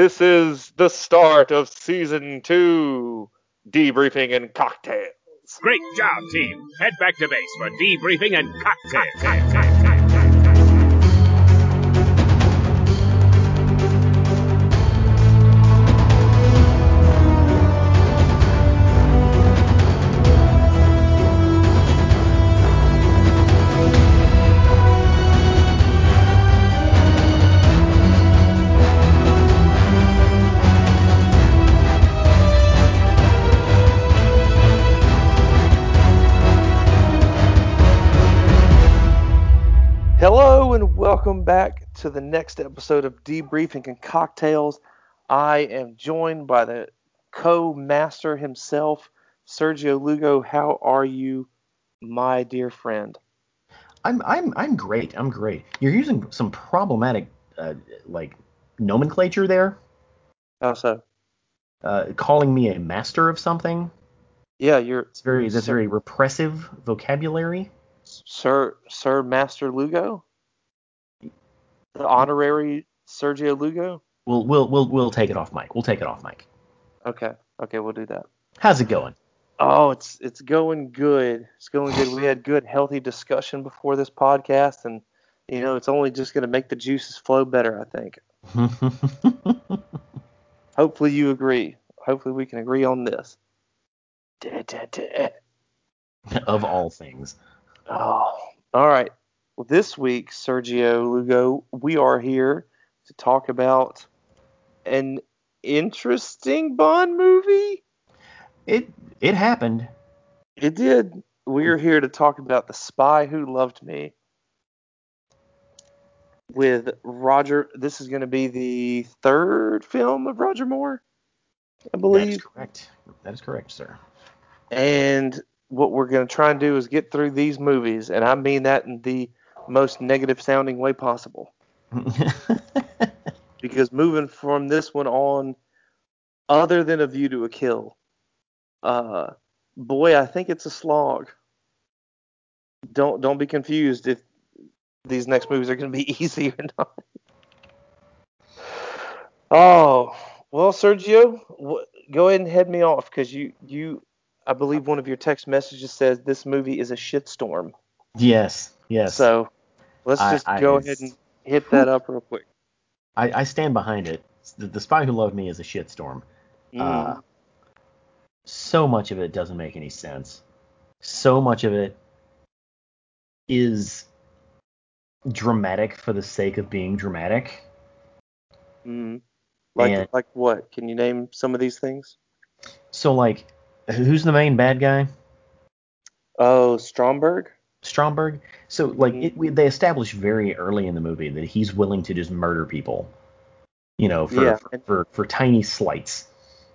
This is the start of season two, debriefing and cocktails. Great job, team. Head back to base for debriefing and cocktails. Hello welcome back to the next episode of Debriefing and Cocktails. I am joined by the co-master himself, Sergio Lugo. How are you, my dear friend? I'm I'm I'm great. I'm great. You're using some problematic uh, like nomenclature there. How so? Uh, calling me a master of something. Yeah, you're It's very that's very repressive vocabulary. Sir Sir Master Lugo, the honorary Sergio Lugo. We'll we'll we'll we'll take it off, Mike. We'll take it off, Mike. Okay, okay, we'll do that. How's it going? Oh, it's it's going good. It's going good. We had good, healthy discussion before this podcast, and you know, it's only just going to make the juices flow better. I think. Hopefully, you agree. Hopefully, we can agree on this. Da, da, da. of all things. Oh, all right. Well, this week, Sergio Lugo, we are here to talk about an interesting Bond movie. It it happened. It did. We are here to talk about The Spy Who Loved Me with Roger. This is going to be the third film of Roger Moore, I That is believe. correct. That is correct, sir. And what we're going to try and do is get through these movies, and I mean that in the most negative sounding way possible. Because moving from this one on, other than A View to a Kill, uh, boy, I think it's a slog. Don't don't be confused if these next movies are going to be easy or not. Oh well, Sergio, go ahead and head me off because you you I believe one of your text messages says this movie is a shitstorm. yes, yes. So let's just I- go it's- ahead and hit that up real quick. I, I stand behind it. The, the Spy Who Loved Me is a shitstorm. Uh, Mm. so much of it doesn't make any sense. So much of it is dramatic for the sake of being dramatic. Mm. Like And- like what? Can you name some of these things? So like, who's the main bad guy? Oh, Stromberg. Stromberg. So like, Mhm. it, we, they establish very early in the movie that he's willing to just murder people. You know, for Yeah, for, for, for tiny slights.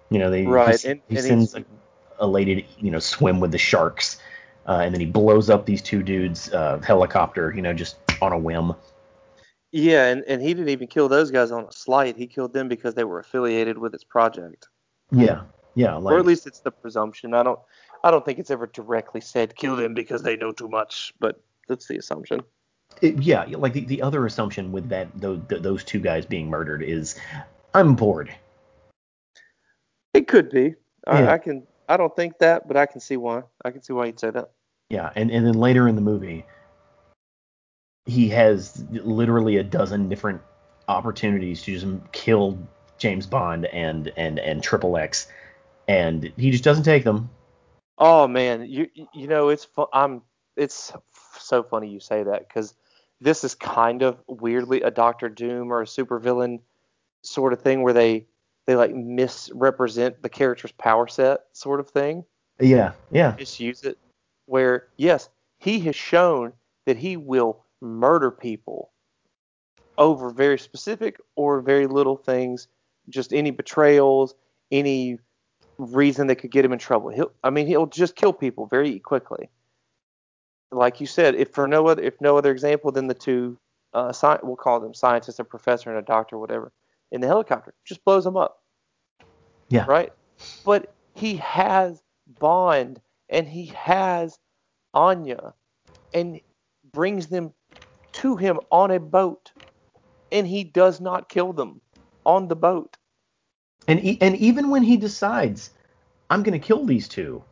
You know, they Right, he, and- he and sends a lady to you know swim with the sharks, uh, and then he blows up these two dudes' uh, helicopter. You know, just on a whim. Yeah, and, and he didn't even kill those guys on a slight. He killed them because they were affiliated with his project. Yeah, yeah, like or at least it's the presumption. I don't I don't think it's ever directly said kill them because they know too much, but that's the assumption. it- yeah, like the, the other assumption with that those, those two guys being murdered is I'm bored. It could be. I, Yeah. I can I don't think that, but I can see why. I can see why you'd say that. Yeah, and, and then later in the movie, he has literally a dozen different opportunities to just kill James Bond and and and Triple X, and he just doesn't take them. Oh man, you you know it's fu- I'm it's so funny you say that because this is kind of weirdly a Doctor Doom or a supervillain sort of thing where they they like misrepresent the character's power set sort of thing. Yeah, yeah, Misuse it. Where yes, he has shown that he will murder people over very specific or very little things, just any betrayals, any reason that could get him in trouble. He'll, I mean, he'll just kill people very quickly. Like you said, if for no other, if no other example than the two, uh, sci- we'll call them scientists, a professor and a doctor, whatever, in the helicopter, just blows them up. Yeah. Right. But he has Bond and he has Anya, and brings them to him on a boat, and he does not kill them on the boat. And e- and even when he decides, I'm going to kill these two,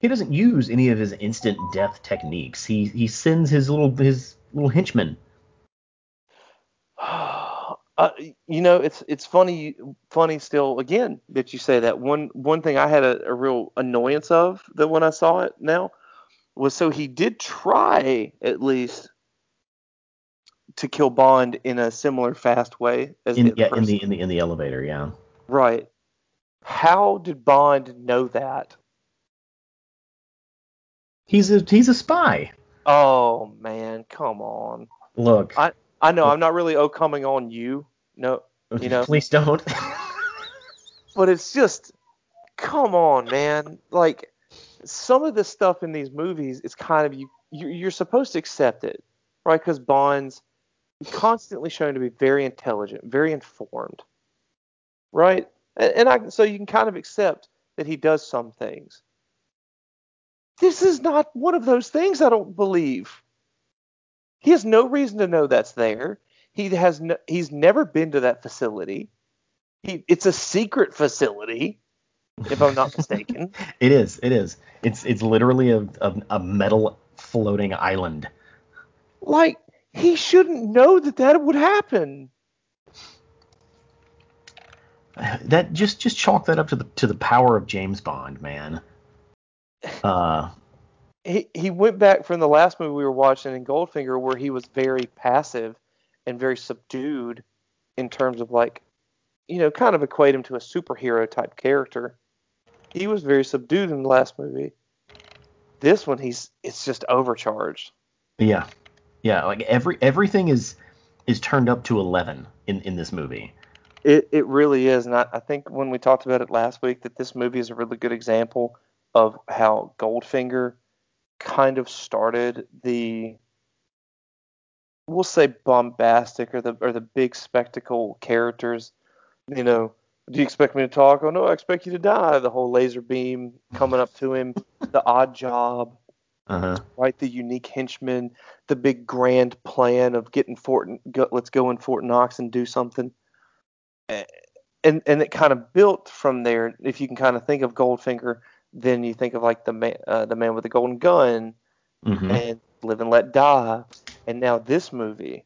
he doesn't use any of his instant death techniques. He he sends his little his little henchmen. Uh, you know, it's it's funny funny still again that you say that. One one thing I had a, a real annoyance of that when I saw it now was so he did try at least to kill Bond in a similar fast way as In the yeah, in the in the in the elevator, yeah. Right. How did Bond know that? He's a he's a spy. Oh man, come on. Look, I I know I'm not really oh coming on you. No, you know. please don't. but it's just come on man like some of the stuff in these movies it's kind of you you- you're supposed to accept it right because bond's constantly shown to be very intelligent very informed right and, and i so you can kind of accept that he does some things this is not one of those things i don't believe he has no reason to know that's there he has no, he's never been to that facility he, it's a secret facility, if I'm not mistaken. it is. It is. It's it's literally a, a a metal floating island. like he shouldn't know that that would happen. That just just chalk that up to the to the power of James Bond, man. Uh, He he went back from the last movie we were watching in Goldfinger where he was very passive and very subdued in terms of like, you know, kind of equate him to a superhero type character. He was very subdued in the last movie. This one he's it's just overcharged. yeah, yeah. Like every everything is is turned up to eleven in in this movie. It it really is, and I, I think when we talked about it last week, that this movie is a really good example of how Goldfinger kind of started the we'll say bombastic or the or the big spectacle characters. You know, do you expect me to talk? Oh no, I expect you to die. The whole laser beam coming up to him, the Oddjob, Uh huh. right? The unique henchman, the big grand plan of getting Fort. Go, let's go in Fort Knox and do something. And and it kind of built from there. If you can kind of think of Goldfinger, then you think of like the man, uh, the man with the golden gun, hmm and Live and Let Die, and now this movie.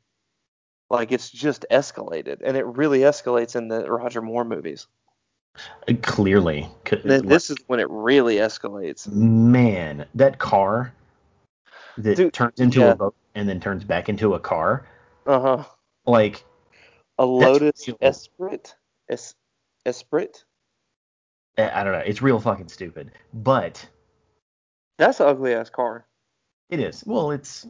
Like it's just escalated, and it really escalates in the Roger Moore movies. Clearly, Then this is when it really escalates. man, that car that Dude, turns into yeah. a boat and then turns back into a car, Uh huh. like A Lotus. Esprit. Es- Esprit. I I don't know, it's real fucking stupid. But That's an ugly ass car. it is. Well, it's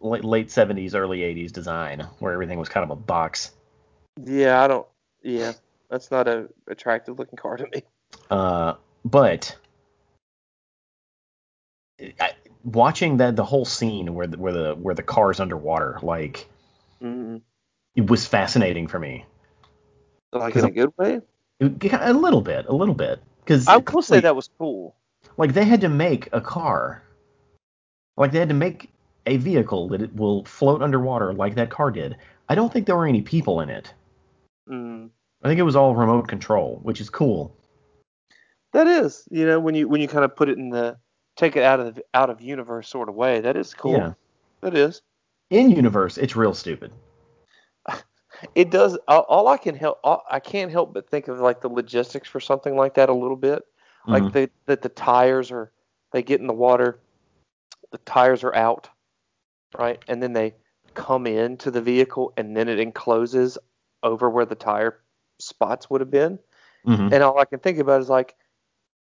late, 70s, early 80s design where everything was kind of a box. Yeah, I don't. Yeah, that's not a attractive looking car to me. Uh, but I, watching that the whole scene where the, where the where the car's underwater, like mm it was fascinating for me. Like in a good way. A little bit, a little bit, because I will say that was cool. like they had to make a car, like they had to make a vehicle that it will float underwater like that car did. I don't think there were any people in it. Mm. I think it was all remote control, which is cool. That is, you know, when you when you kind of put it in the take it out of the out of universe sort of way, that is cool. Yeah. That is. In universe, it's real stupid. It does. All, all I can help, all, I can't help but think of like the logistics for something like that a little bit. Like Mhm. the that the tires are they get in the water, the tires are out, right, and then they come into the vehicle and then it encloses over where the tire spots would have been. Mhm. And all I can think about is like,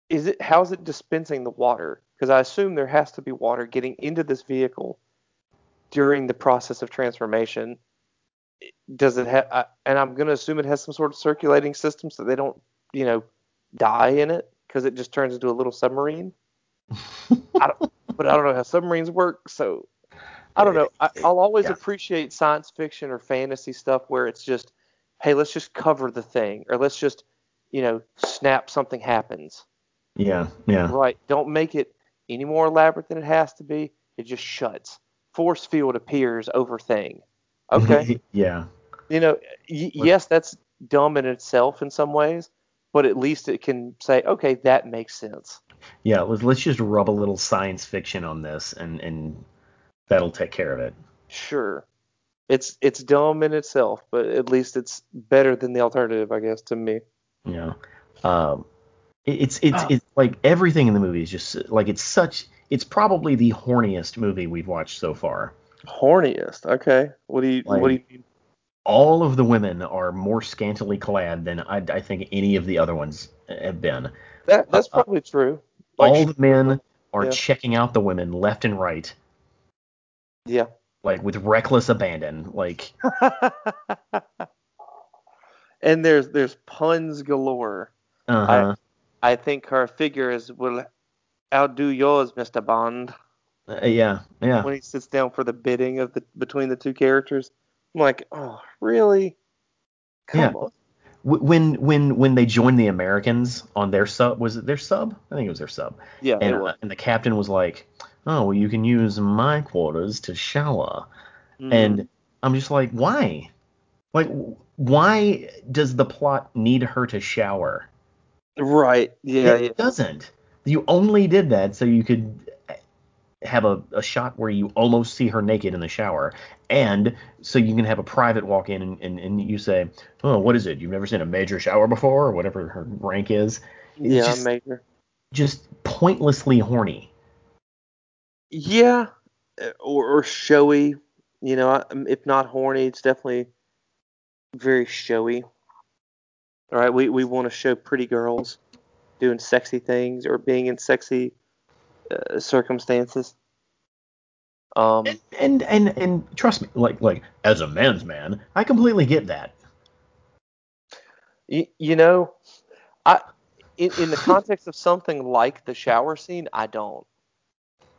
is it how's it dispensing the water? Because I assume there has to be water getting into this vehicle during the process of transformation. Does it have? And I'm going to assume it has some sort of circulating system so they don't, you know, die in it because it just turns into a little submarine. I don't, but I don't know how submarines work, so I don't know. I, I'll always Yeah. appreciate science fiction or fantasy stuff where it's just, hey, let's just cover the thing, or let's just, you know, snap something happens. Yeah, yeah. Right. Don't make it any more elaborate than it has to be. It just shuts. Force field appears over thing. Okay. yeah. you know, y- yes, that's dumb in itself in some ways, but at least it can say, okay, that makes sense. Yeah, let's, let's just rub a little science fiction on this, and and that'll take care of it. Sure. It's it's dumb in itself, but at least it's better than the alternative, I guess, to me. Yeah. Um, it- it's it's it's like everything in the movie is just like it's such. It's probably the horniest movie we've watched so far. Horniest. Okay. What do you what do you mean? All of the women are more scantily clad than I, I think any of the other ones have been. That that's uh, probably true. Like, All the men are Yeah. checking out the women left and right, yeah. like with reckless abandon. Like, and there's there's puns galore. uh huh. I think her figures will outdo yours, Mr. Bond. Uh, yeah, yeah. When he sits down for the bidding of the between the two characters, I'm like, oh, really? Come Yeah. on. When when when they joined the Americans on their sub, was it their sub? I think it was their sub. Yeah, and, uh, and the captain was like, "Oh, well, you can use my quarters to shower." Mhm. And I'm just like, why? Like, why does the plot need her to shower? right, yeah, it yeah, doesn't. You only did that so you could have a, a shot where you almost see her naked in the shower, and so you can have a private walk in and, and, and you say, "Oh, what is it? You've never seen a major shower before, or whatever her rank is." It's yeah, just, major. just pointlessly horny. Yeah, uh, or, or showy. You know, if not horny, it's definitely very showy. All right, we we want to show pretty girls doing sexy things or being in sexy uh, circumstances. Um, And, and and and trust me, like like as a man's man, I completely get that. you, you know, I in, in the context of something like the shower scene, I don't.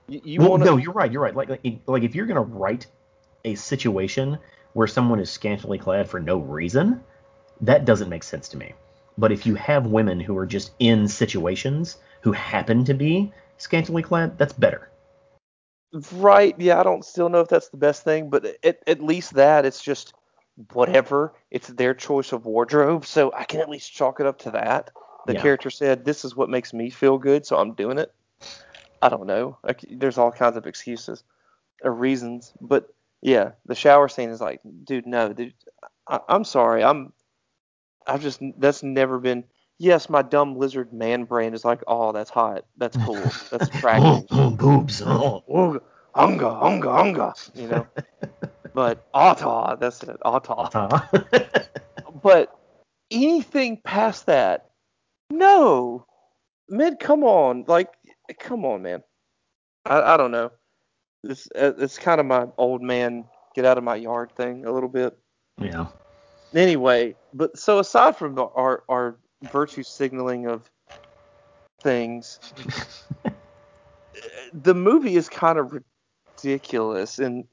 You, you well, want to no, you're right. You're right. Like, like, like if you're gonna write a situation where someone is scantily clad for no reason, that doesn't make sense to me. But if you have women who are just in situations who happen to be scantily clad, that's better. Right. Yeah, I don't still know if that's the best thing, but at, at least that it's just whatever. It's their choice of wardrobe, so I can at least chalk it up to that. The Yeah. character said, "This is what makes me feel good, so I'm doing it." I don't know. Like, there's all kinds of excuses or reasons, but yeah, the shower scene is like, dude, no, dude, I, I'm sorry, I'm, I've just that's never been. Yes, my dumb lizard man brain is like, oh, that's hot, that's cool, that's attractive. boobs. Oh. Ooga, unga, unga, unga, you know. but ata, that's it, ata. But anything past that, no. Mid, come on, like, come on, man. I, I don't know. It's uh, it's kind of my old man get out of my yard thing a little bit. yeah. Anyway, but so aside from the, our our virtue signaling of things, the movie is kind of ridiculous and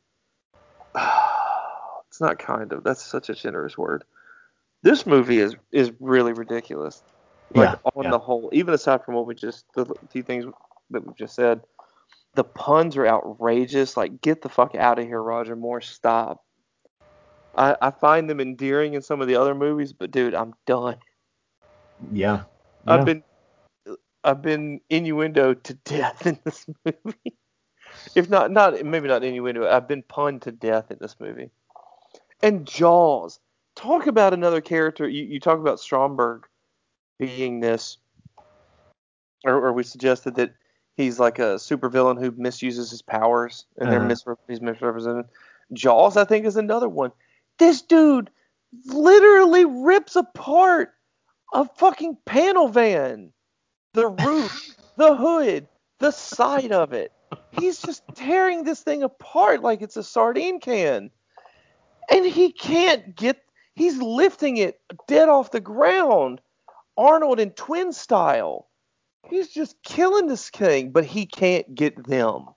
it's not kind of that's such a generous word. This movie is is really ridiculous. Like Yeah, on yeah. the whole even aside from what we just the few things that we've just said the puns are outrageous. Like get the fuck out of here roger moore stop. I, I find them endearing in some of the other movies but dude i'm done Yeah. I've Yeah. been I've been innuendo to death in this movie. if not not maybe not innuendo, I've been punned to death in this movie. And Jaws. Talk about another character. You, you talk about Stromberg being this or, or we suggested that he's like a supervillain who misuses his powers and they're Uh-huh. misre- he's misrepresented. Jaws, I think, is another one. This dude literally rips apart a fucking panel van, the roof, the hood, the side of it. He's just tearing this thing apart like it's a sardine can. And he can't get, he's lifting it dead off the ground. Arnold in twin style. He's just killing this thing, but he can't get them.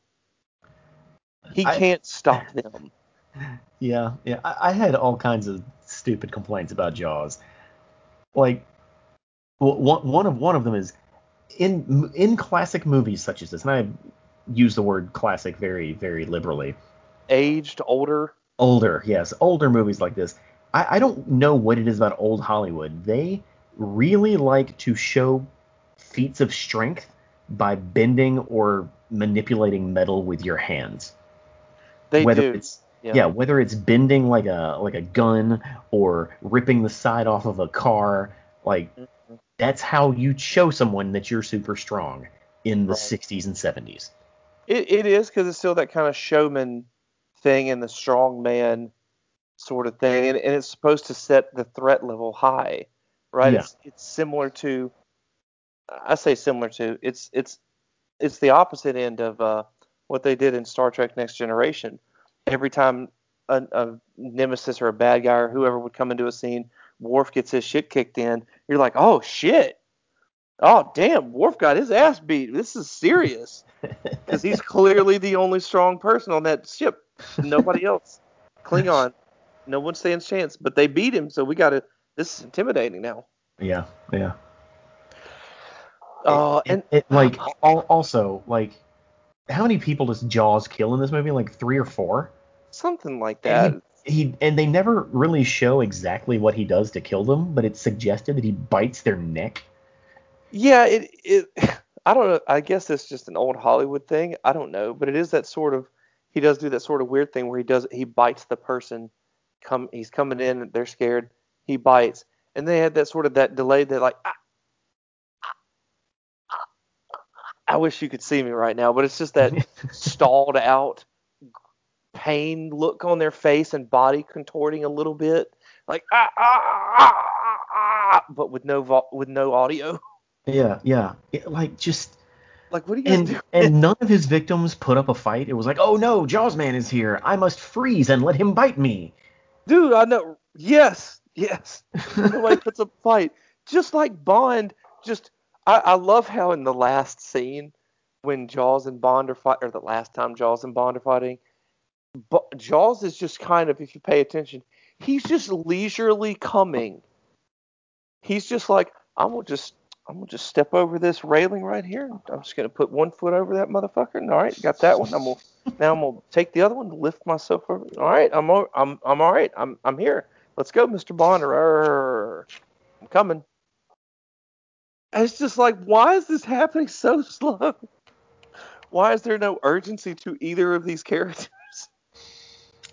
He I- can't stop them. Yeah, yeah. I, I had all kinds of stupid complaints about Jaws. Like, well, one of one of them is in in classic movies such as this, and I use the word classic very very liberally. Aged, older. Older, yes, older movies like this. I, I don't know what it is about old Hollywood. They really like to show feats of strength by bending or manipulating metal with your hands. They whether do. it's yeah. whether it's bending like a like a gun or ripping the side off of a car, like Mm-hmm. That's how you show someone that you're super strong in the Right. 60s and 70s. It, it is because it's still that kind of showman thing and the strong man sort of thing, and, and it's supposed to set the threat level high, right? Yeah. It's it's similar to, I say similar to, it's it's it's the opposite end of uh, what they did in Star Trek Next Generation. Every time a, a nemesis or a bad guy or whoever would come into a scene, Worf gets his shit kicked in. You're like, oh shit. Oh damn, Worf got his ass beat. This is serious because he's clearly the only strong person on that ship. Nobody else. Klingon. No one stands chance. But they beat him, so we got to. This is intimidating now. Yeah, yeah. Uh, It- and it, like al- also like how many people does Jaws kill in this movie? Like three or four. something like that. And he, and they never really show exactly what he does to kill them, but it's suggested that he bites their neck. Yeah, it it. I don't know. I guess it's just an old Hollywood thing. I don't know, but it is that sort of. He does do that sort of weird thing where he does he bites the person. Come, he's coming in. They're scared. He bites, and they had that sort of that delay. That like. "Ah, ah, ah, ah I wish you could see me right now, but it's just that stalled out pain look on their face and body contorting a little bit, like ah ah ah ah, ah but with no vo- with no audio. yeah, yeah. It, like just Like what are you and doing? and none of his victims put up a fight. It was like, oh no, Jaws man is here. I must freeze and let him bite me. Dude, I know. Yes, yes. Nobody puts up a fight. Just like Bond. Just I, I love how in the last scene when Jaws and Bond are fight, or the last time Jaws and Bond are fighting, but Jaws is just kind of, if you pay attention, he's just leisurely coming. He's just like, I'm gonna just, I'm gonna just step over this railing right here. I'm just gonna put one foot over that motherfucker. All right, got that one. I'm gonna now I'm gonna take the other one, lift myself over. All right, I'm, I'm, I'm all right. I'm, I'm here. Let's go, Mr. Bond. Arr, I'm coming. It's just like, why is this happening so slow? Why is there no urgency to either of these characters?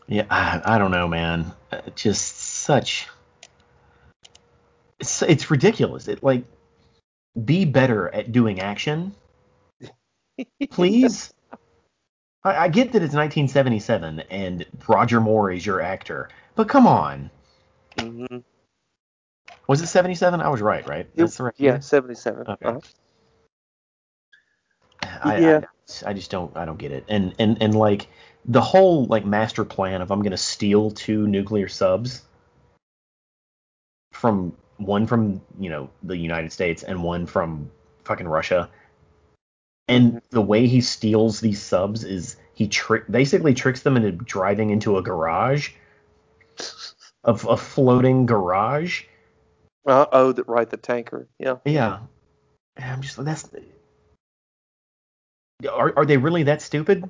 Yeah, I, I don't know, man. Uh, Just such. It's it's ridiculous. It like be better at doing action, please. I, I get that it's 1977 and Roger Moore is your actor, but come on. hmm Was it 77? I was right, right? That's the right. yeah, year? 77. Okay. Uh-huh. I, Yeah. I, I just don't I don't get it. And and and like the whole like master plan of I'm gonna steal two nuclear subs from one from you know the United States and one from fucking Russia. And the way he steals these subs is he trick basically tricks them into driving into a garage, of a floating garage. Uh, oh, the, right, the tanker. Yeah. Yeah. And I'm just like that's. Are are they really that stupid?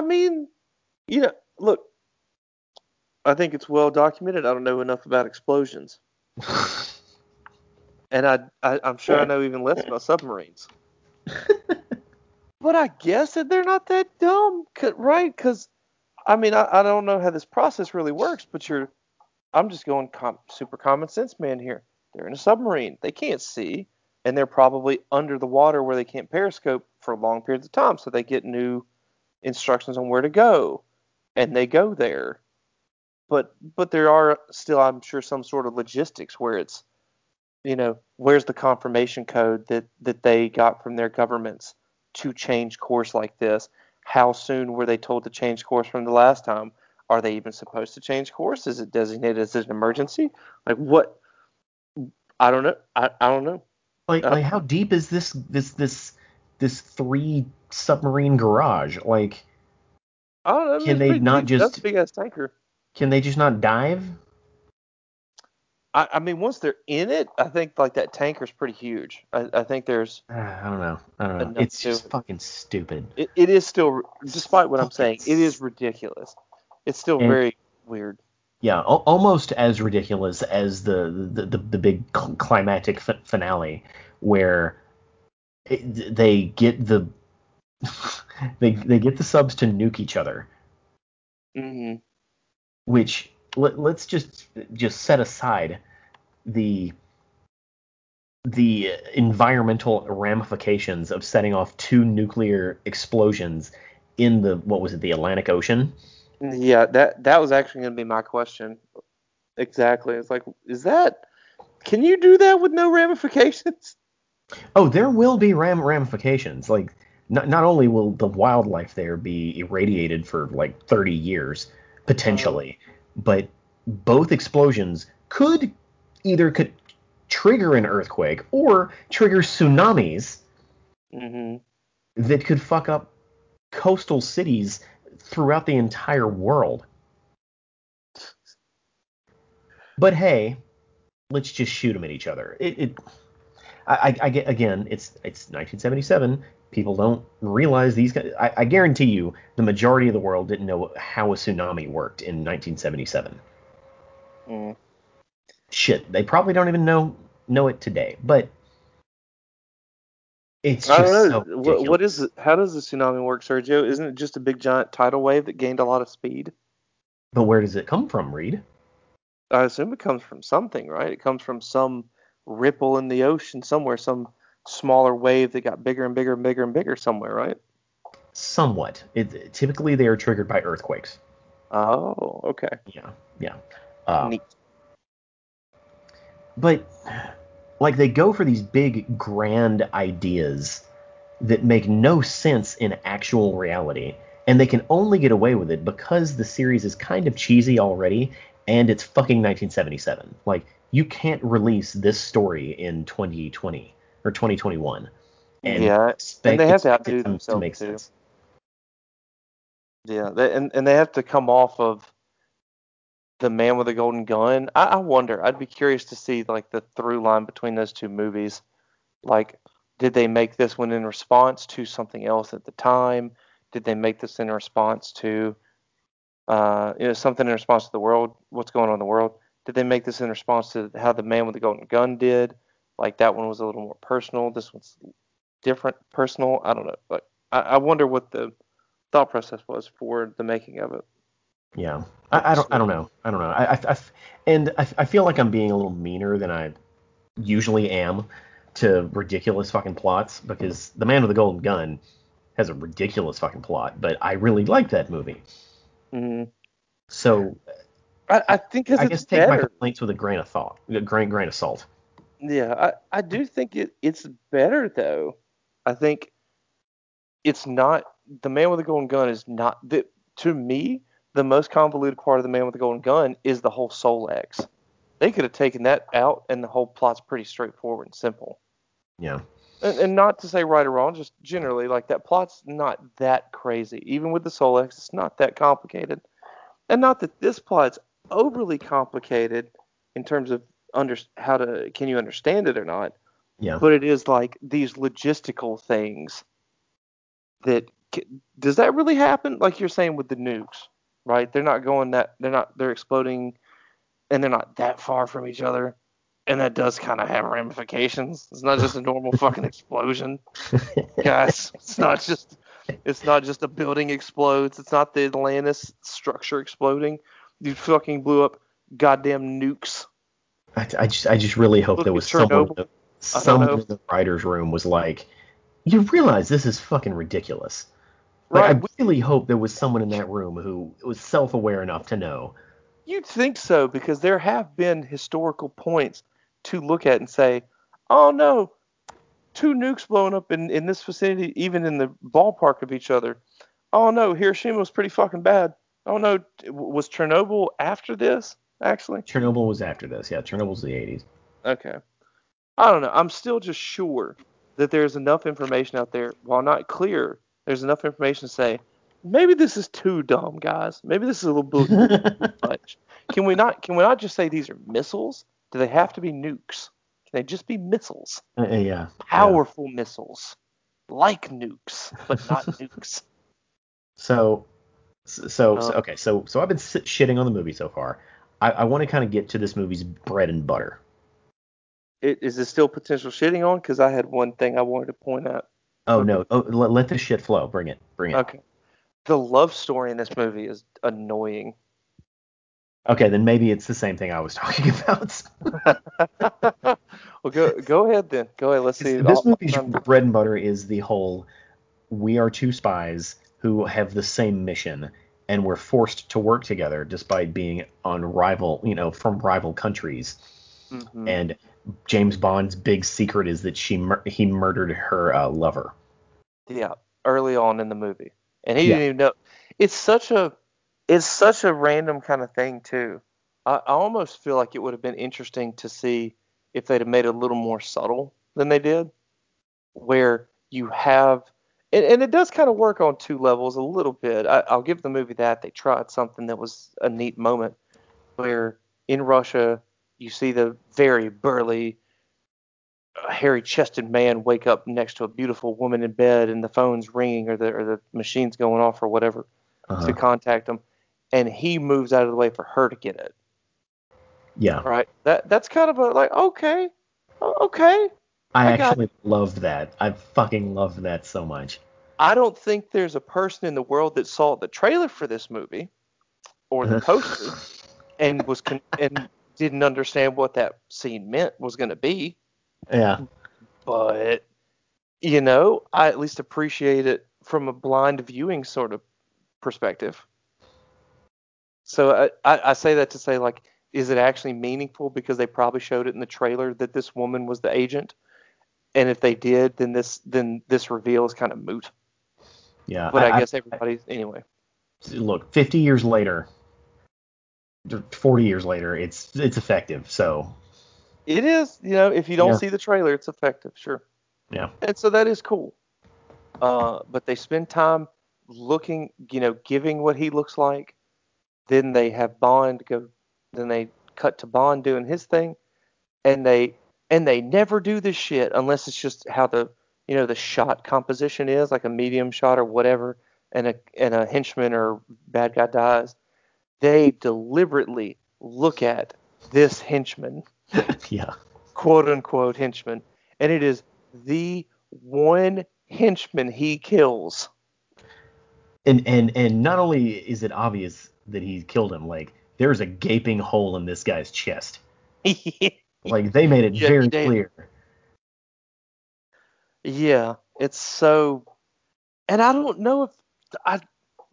I, mean, you know, look, I think it's well documented. I don't know enough about explosions, and I, I I'm sure I know even less about submarines. but I guess that they're not that dumb, right? Because I mean, I, I don't know how this process really works, but you're, I'm just going com- super common sense man here. They're in a submarine. They can't see, and they're probably under the water where they can't periscope for long periods of time, so they get new instructions on where to go, and they go there. But but there are still, I'm sure, some sort of logistics where it's, you know, where's the confirmation code that that they got from their governments to change course like this? How soon were they told to change course from the last time? Are they even supposed to change course? Is it designated as an emergency? Like what? I don't know. I, I don't know. Like Uh, like how deep is this this this this three submarine garage? Like I don't know. I mean, Can they pretty not. That's just- a big ass tanker? can they just not dive? I, I mean, once they're in it, I think like that tanker's pretty huge. I, I think there's Ah, I don't know. I don't know. It's just fucking stupid. it, it is still, despite what I'm saying, it is ridiculous. It's still And- very weird. Yeah, al- almost as ridiculous as the the the, the big cl- climactic f- finale where it, they get the they they get the subs to nuke each other, hmm which let, let's just just set aside the the environmental ramifications of setting off two nuclear explosions in the what was it the Atlantic Ocean. Yeah, that that was actually going to be my question. Exactly. It's like, is that? Can you do that with no ramifications? Oh, there will be ram- ramifications. Like not not only will the wildlife there be irradiated for like 30 years potentially, but both explosions could either could trigger an earthquake or trigger tsunamis hmm that could fuck up coastal cities throughout the entire world. But hey, let's just shoot them at each other. It, it I, I, get again, it's it's 1977. People don't realize these guys. I, I guarantee you, the majority of the world didn't know how a tsunami worked in 1977. Mm. Shit, they probably don't even know know it today. But it's just I don't so know. what, what is it? How does the tsunami work, Sergio? Isn't it just a big giant tidal wave that gained a lot of speed? But where does it come from, Reed? I assume it comes from something, right? It comes from some ripple in the ocean somewhere, some smaller wave that got bigger and bigger and bigger and bigger somewhere, right? Somewhat. It, typically, they are triggered by earthquakes. Oh, okay. Yeah, yeah. Um, Neat. but like they go for these big grand ideas that make no sense in actual reality and they can only get away with it because the series is kind of cheesy already and it's fucking 1977 like you can't release this story in 2020 or 2021 and Yeah, expect, and they have to outdo to themselves, make too. sense Yeah, they, and and they have to come off of the Man with the Golden Gun. I, I wonder. I'd be curious to see like the through line between those two movies. Like, did they make this one in response to something else at the time? Did they make this in response to, uh, you know, something in response to the world? What's going on in the world? Did they make this in response to how the Man with the Golden Gun did? Like that one was a little more personal. This one's different, personal. I don't know. Like, I, I wonder what the thought process was for the making of it. Yeah, I, I don't. I don't know. I don't know. I, I, I and I, I feel like I'm being a little meaner than I usually am to ridiculous fucking plots because the Man with the Golden Gun has a ridiculous fucking plot, but I really like that movie. hmm So I, I think I guess take my better. complaints with a grain of thought, a grain grain of salt. Yeah, I, I do think it, it's better though. I think it's not the man with the golden gun is not the to me the most convoluted part of the man with the golden gun is the whole Solex. They could have taken that out and the whole plot's pretty straightforward and simple. Yeah, And, and not to say right or wrong, just generally like that plot's not that crazy. Even with the Solex, it's not that complicated. And not that this plot's overly complicated in terms of under how to can you understand it or not yeah. but it is like these logistical things that does that really happen? Like you're saying with the nukes right? They're not going that they're not they're exploding and they're not that far from each other. And that does kind of have ramifications. It's not just a normal fucking explosion. Guys it's not just it's not just a building explodes. It's not the atlantis structure exploding you fucking blew up goddamn nukes I, I just I just really hope Look there was someone, in the- someone in the writers' room was like, you realize this is fucking ridiculous. Like, right I really hope there was someone in that room who was self-aware enough to know. You'd think so because there have been historical points to look at and say, oh no, two nukes blowing up in, in this vicinity, even in the ballpark of each other. Oh no, Hiroshima was pretty fucking bad. Oh no, was Chernobyl after this, actually? Chernobyl was after this. Yeah, Chernobyl's the 80s. Okay. I don't know. I'm still just sure that there's enough information out there, while not clear, there's enough information to say, maybe this is too dumb, guys. Maybe this is a little bit much. Can we not can we not just say these are missiles? Do they have to be nukes? Can they just be missiles? Uh, uh, yeah. Powerful missiles. Like nukes, but not nukes. So, so, so Uh. okay. So, so I've been shitting on the movie so far. I, I want to kind of get to this movie's bread and butter. It, is this still potential shitting on? Because I had one thing I wanted to point out. Oh no! Oh, let, let this shit flow. Bring it. Bring it. Okay. The love story in this movie is annoying. Okay, then maybe it's the same thing I was talking about. well, go go ahead then. Go ahead. Let's see. this movie's bread and butter is the whole we are two spies who have the same mission and we're forced to work together despite being on rival, you know, from rival countries. Mhm. And James Bond's big secret is that she mur- he murdered her uh, lover. Yeah, early on in the movie, and he Yeah. didn't even know. It's such a, it's such a random kind of thing too. I, I almost feel like it would have been interesting to see if they'd have made it a little more subtle than they did, where you have, and, and it does kind of work on two levels a little bit. I, I'll give the movie that. They tried something that was a neat moment, where in Russia you see the very burly hairy chested man wake up next to a beautiful woman in bed and the phone's ringing or the or the machine's going off or whatever Uh-huh. to contact him and he moves out of the way for her to get it. Yeah, right? That that's kind of a like okay. Okay I, I got- actually love that. I fucking love that so much. i don't think there's a person in the world that saw the trailer for this movie or the poster and was con- and didn't understand what that scene meant was going to be Yeah. but you know, I at least appreciate it from a blind viewing sort of perspective. So I, I, I say that to say like, is it actually meaningful because they probably showed it in the trailer that this woman was the agent, and if they did, then this then this reveal is kind of moot. Yeah. But I, guess everybody's anyway. look, 50 years later, 40 years later, it's it's effective. So It is, you know, if you don't Yeah. see the trailer, it's effective, sure. yeah, and so that is cool. Uh, but they spend time looking, you know, giving what he looks like. Then they have Bond go. Then they cut to Bond doing his thing, and they and they never do this shit unless it's just how the you know the shot composition is, like a medium shot or whatever, and a and a henchman or bad guy dies. They deliberately look at this henchman yeah, quote unquote henchman, and it is the one henchman he kills. and and and not only is it obvious that he killed him, like there's a gaping hole in this guy's chest. Like they made it Yeah, very they- clear. yeah, it's so, and I don't know if I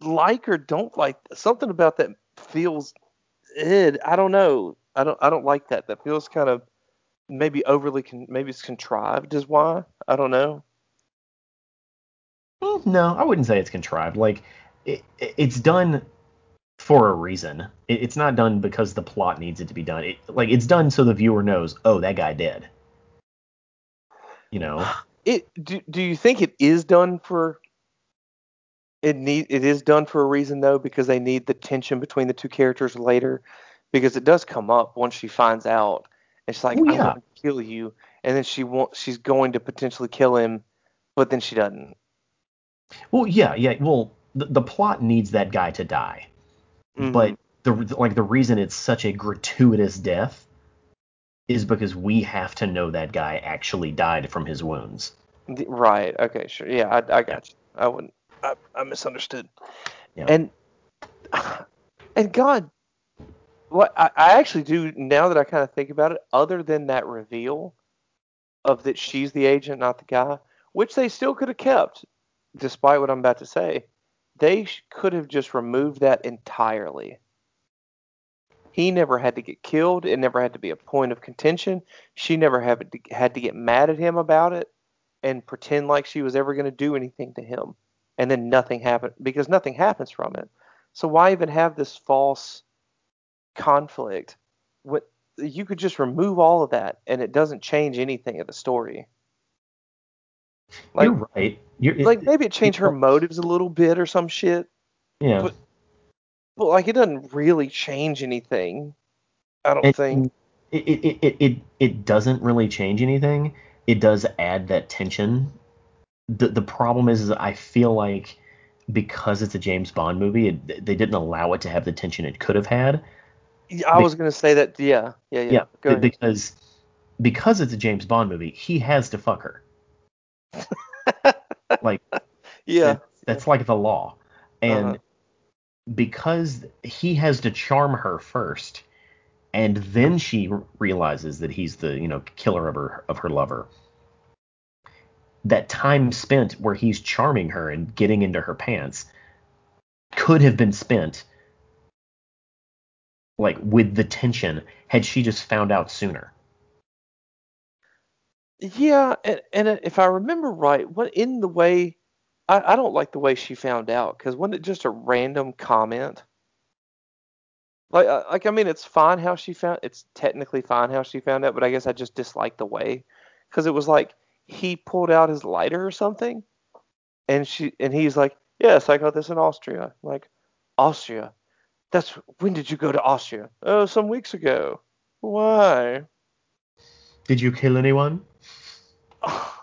like or don't like something about that feels id. I don't know. I don't. I don't like that. That feels kind of maybe overly. Con- maybe it's contrived. Is why I don't know. Mm, No, I wouldn't say it's contrived. Like it, it- it's done for a reason. It, it's not done because the plot needs it to be done. It, like it's done so the viewer knows, oh, that guy dead. You know? It do, do you think it is done for it need it is done for a reason though because they need the tension between the two characters later because it does come up once she finds out and she's like Oh, I'm yeah. going to kill you and then she wants she's going to potentially kill him but then she doesn't. Well, yeah, yeah. Well, the, the plot needs that guy to die, Mhm. but the like the reason it's such a gratuitous death is because we have to know that guy actually died from his wounds. Right. Okay. Sure. Yeah. I, I got you. I wouldn't. I, I misunderstood. Yeah. And and God, what I, I actually do now that I kind of think about it, other than that reveal of that she's the agent, not the guy, which they still could have kept, despite what I'm about to say, they could have just removed that entirely. He never had to get killed. It never had to be a point of contention. She never had to, had to get mad at him about it and pretend like she was ever going to do anything to him. And then nothing happened because nothing happens from it. So why even have this false conflict? What you could just remove all of that and it doesn't change anything of the story. Like You're right. You're, it- like maybe it changed her motives a little bit or some shit, yeah. but- but like it doesn't really change anything. I don't And- think. It, it, it, it, it doesn't really change anything. It does add that tension. The, the problem is, is I feel like because it's a James Bond movie, it, they didn't allow it to have the tension it could have had. I was gonna say that. Yeah, yeah, yeah. Yeah, because because it's a James Bond movie, he has to fuck her. like yeah, that- that's like the law, and Uh-huh. because he has to charm her first, and then she realizes that he's the you know killer of her of her lover. That time spent where he's charming her and getting into her pants could have been spent like with the tension had she just found out sooner. Yeah, and, and if I remember right, what in the way, I, I don't like the way she found out because wasn't it just a random comment? Like, uh, like I mean, it's fine how she found. It's technically fine how she found out, but I guess I just dislike the way because it was like he pulled out his lighter or something, and she and he's like, "Yes, I got this in Austria." Like, Austria? That's when did you go to Austria? Oh, some weeks ago. Why? Did you kill anyone?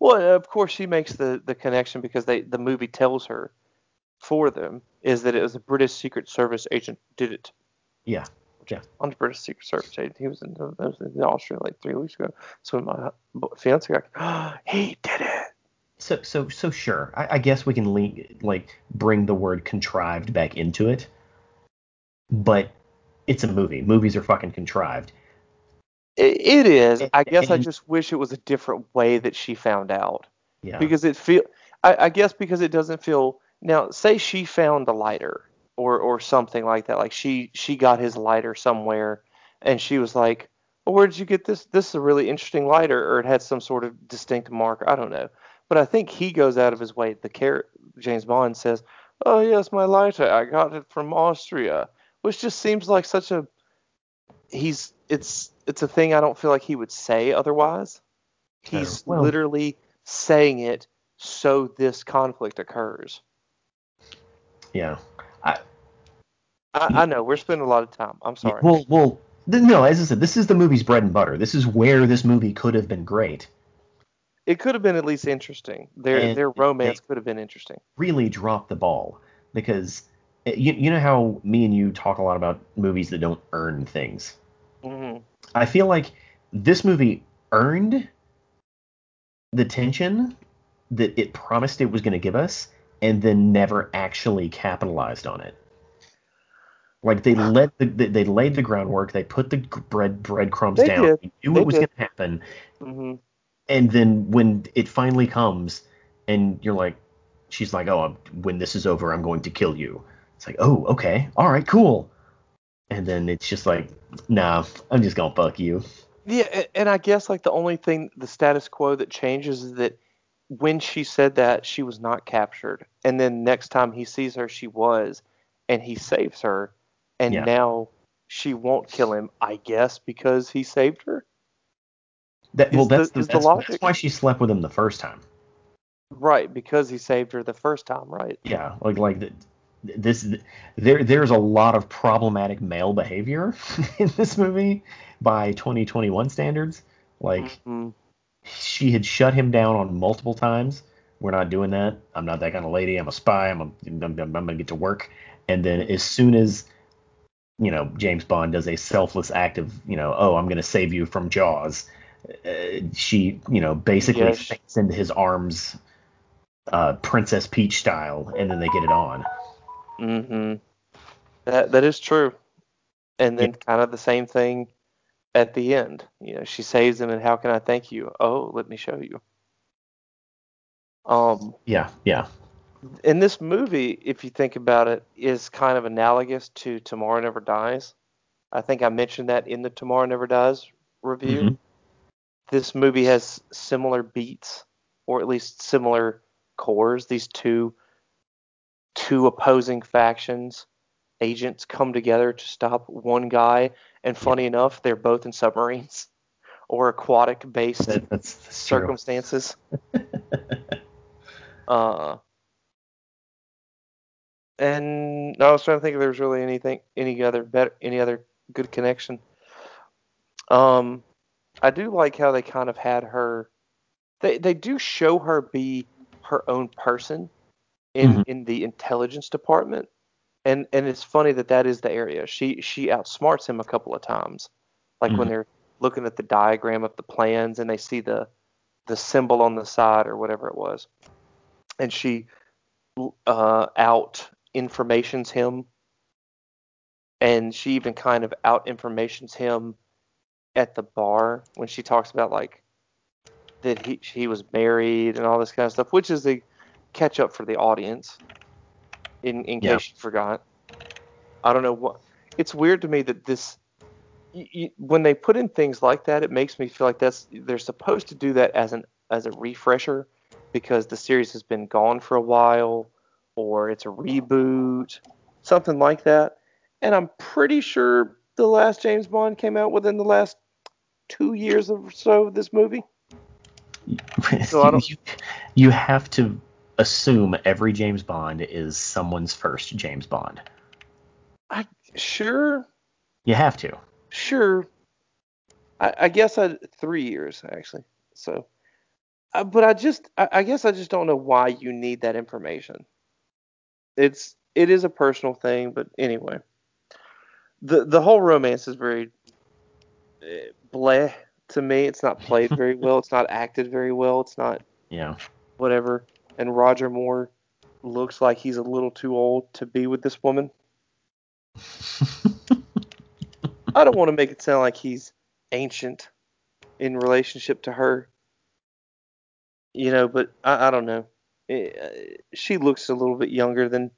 Well, of course she makes the, the connection because they the movie tells her for them is that it was a British Secret Service agent did it. Yeah. Yeah. On the British Secret Service agent, he was in, I was in Austria like three weeks ago. So my fiance got, oh, he did it. So so so sure. I, I guess we can le- like bring the word contrived back into it, but it's a movie. Movies are fucking contrived. It, it is. I guess I just wish it was a different way that she found out. Yeah. because it feel I, I guess because it doesn't feel now say she found the lighter or or something like that like she she got his lighter somewhere and she was like well, where did you get this this is a really interesting lighter or it had some sort of distinct mark i don't know but i think he goes out of his way the char- james bond says oh yes my lighter i got it from austria which just seems like such a he's it's it's a thing i don't feel like he would say otherwise he's well- literally saying it so this conflict occurs. yeah. I, I, I know we're spending a lot of time. I'm sorry. Well, well, th- no. As I said, this is the movie's bread and butter. This is where this movie could have been great. it could have been at least interesting. Their And their romance could have been interesting. Really dropped the ball because uh, you you know how me and you talk a lot about movies that don't earn things. I feel like this movie earned the tension that it promised it was going to give us, and then never actually capitalized on it. Like they let the, they laid the groundwork, they put the bread breadcrumbs They down, did. knew They it was going to happen, hmm and then when it finally comes, and you're like, she's like, oh, I'm, when this is over, I'm going to kill you. It's like, oh, okay, all right, cool. And then it's just like, nah, I'm just gonna fuck you. Yeah, and I guess like the only thing, the status quo that changes is that when she said that, she was not captured, and then next time he sees her, she was, and he saves her, and Yeah. now she won't kill him. I guess because he saved her. That, well, that's the, the that's, logic- that's why she slept with him the first time. Right, because he saved her the first time, right? Yeah, like like the, this there there's a lot of problematic male behavior in this movie by 2021 standards. Like Mhm. she had shut him down on multiple times. We're not doing that. I'm not that kind of lady. I'm a spy. I'm a, I'm, I'm, I'm gonna get to work. And then as soon as you know James Bond does a selfless act of you know oh I'm gonna save you from Jaws, uh, she you know basically Yes. faints into his arms, uh, Princess Peach style, and then they get it on. Hmm That that is true. And then kind of the same thing at the end. You know, she saves him, and how can I thank you? Oh, let me show you. Um, Yeah, yeah, in this movie, if you think about it, is kind of analogous to Tomorrow Never Dies. I think I mentioned that in the Tomorrow Never Dies review. Mhm. This movie has similar beats, or at least similar cores. These two two opposing factions agents come together to stop one guy, and funny enough, they're both in submarines or aquatic based That, that's, that's circumstances. uh, and I was trying to think if there was really anything, any other better, any other good connection. Um, I do like how they kind of had her. They they do show her be her own person in Mhm. in the intelligence department, and and it's funny that that is the area. She she outsmarts him a couple of times, like when Mhm. they're looking at the diagram of the plans and they see the the symbol on the side or whatever it was, and she uh, out informations him, and she even kind of out informations him at the bar when she talks about like that he he was married and all this kind of stuff, which is a catch up for the audience. In in Yeah. case you forgot, I don't know what. It's weird to me that this. when they put in things like that, it makes me feel like that's they're supposed to do that as an as a refresher because the series has been gone for a while or it's a reboot, something like that. And I'm pretty sure the last James Bond came out within the last two years or so of this movie. So you, you have to assume every James Bond is someone's first James Bond. I sure, You have to. sure. I, I guess I three years actually. So, uh, but I just, I, I guess I just don't know why you need that information. It's, it is a personal thing, but anyway, the the whole romance is very eh, bleh to me. It's not played very well. It's not acted very well. It's not Yeah. whatever. And Roger Moore looks like he's a little too old to be with this woman. I don't want to make it sound like he's ancient in relationship to her. You know, but I, I don't know. Eh, uh, she looks a little bit younger than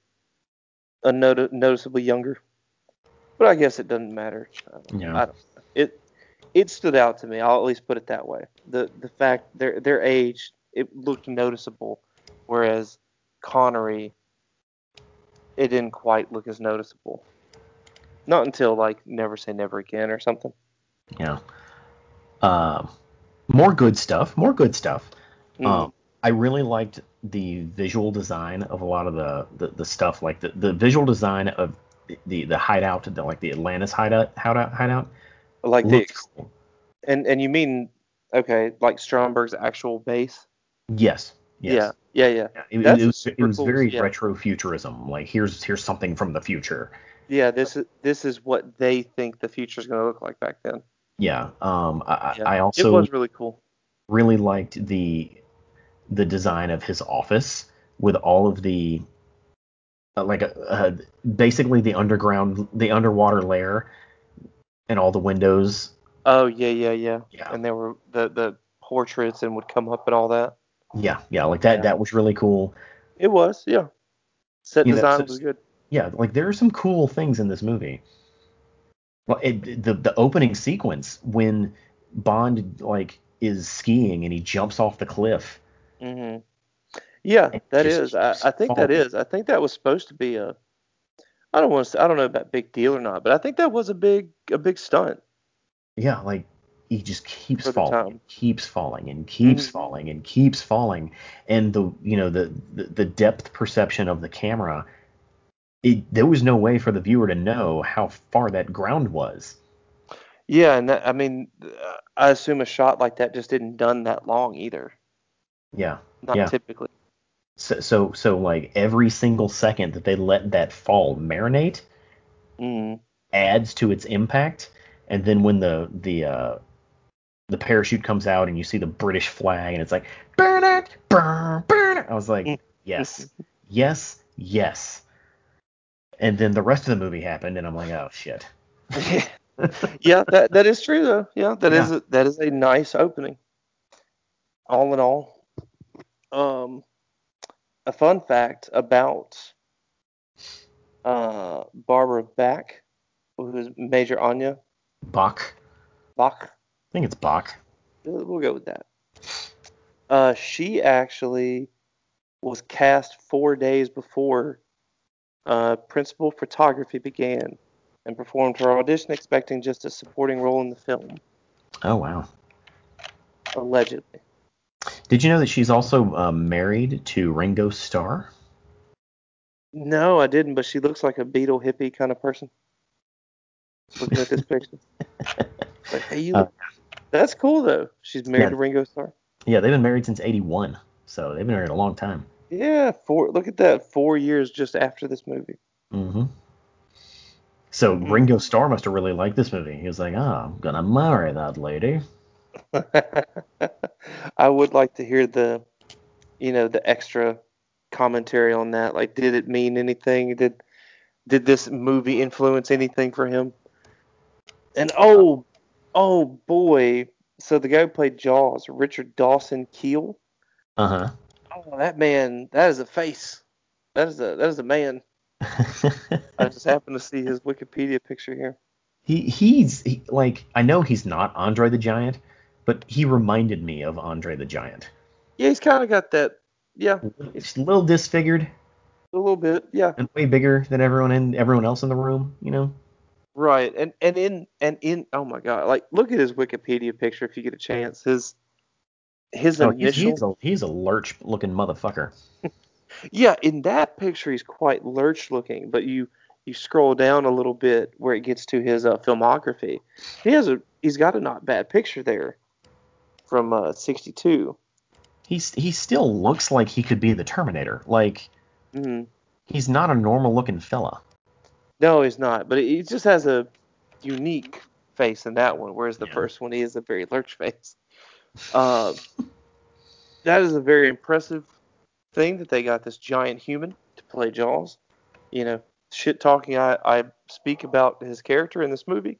a noti- noticeably younger. But I guess it doesn't matter. Don't- Yeah. I don't, it it stood out to me. I'll at least put it that way. The the fact their their age it looked noticeable, whereas Connery it didn't quite look as noticeable. Not until like Never Say Never Again or something. Yeah. Um, more good stuff. More good stuff. Mm. Um, I really liked the visual design of a lot of the, the, the stuff, like the, the visual design of the the hideout, the, like the Atlantis hideout, hideout, hideout. like the cool. and and you mean okay, like Stromberg's actual base? Yes. Yes. Yeah, yeah, yeah. It, That's it was it was cool, very yeah. retro futurism. Like here's here's something from the future. Yeah, this is this is what they think the future is going to look like back then. Yeah. Um. I, I- Yeah. I it also was really cool. really liked the the design of his office with all of the uh, like uh, basically the underground the underwater layer and all the windows. Oh yeah, yeah, yeah. Yeah. And there were the the portraits and would come up and all that. Yeah. Yeah. Like that Yeah. that was really cool. It was, yeah. Set You know, design so- was good. Yeah. Like there are some cool things in this movie. Well, it, the the opening sequence when Bond like is skiing and he jumps off the cliff. Mm-hmm. Yeah, that just is. I, I think that is. I think that was supposed to be a. I don't want to. Say, I don't know about big deal or not, but I think that was a big a big stunt. Yeah, like he just keeps falling, and keeps falling, and keeps Mhm. falling, and keeps falling, and the you know the, the the depth perception of the camera, it there was no way for the viewer to know how far that ground was. Yeah, and that, I mean, I assume a shot like that just didn't done that long either. Yeah. Not Yeah. typically. So so so like every single second that they let that fall marinate Mm. adds to its impact, and then when the the uh the parachute comes out and you see the British flag and it's like burn it, burn, burn it. I was like, yes, yes, yes. And then the rest of the movie happened, and I'm like, oh shit. yeah, that that is true though. Yeah, that is Yeah. a, that is a nice opening. All in all, um, a fun fact about uh Barbara Bach, who is Major Anya Bach. Bach. I think it's Bach. We'll go with that. Uh, she actually was cast four days before uh, principal photography began and performed her audition expecting just a supporting role in the film, Oh wow. allegedly. Did you know that she's also um, married to Ringo Starr? No, I didn't, but she looks like a Beatle hippie kind of person. Looking at this picture. Like, hey, you look. That's cool, though. She's married Yeah. to Ringo Starr. Yeah, they've been married since '81, so they've been married a long time. Yeah, four. Look at that. Four years just after this movie. Mm-hmm. So Ringo Starr must have really liked this movie. He was like, "Ah, I'm gonna marry that lady." I would like to hear the, you know, the extra commentary on that. Like, did it mean anything? Did did this movie influence anything for him? And oh, oh boy, so the guy who played Jaws, Richard Dawson Kiel. Uh huh. Oh, that man, that is a face. That is a that is a man. I just happened to see his Wikipedia picture here. he he's he, like I know he's not Andre the Giant, but he reminded me of Andre the Giant. Yeah, he's kind of got that. Yeah, Just a little disfigured a little bit. Yeah, and way bigger than everyone in everyone else in the room. You know. Right. And and in and in. Oh my God! Like, look at his Wikipedia picture if you get a chance. His his Oh, he's, he's a he's a lurch looking motherfucker. Yeah, in that picture he's quite lurch looking, but you you scroll down a little bit where it gets to his uh, filmography. He has a he's got a not bad picture there from uh, 62. He's he still looks like he could be the Terminator. Like Mm. he's not a normal looking fella. No, he's not, but he just has a unique face in that one, whereas the Yeah. first one he has a very lurch face. Uh, that is a very impressive thing that they got this giant human to play Jaws. You know, shit talking I, I speak about his character in this movie,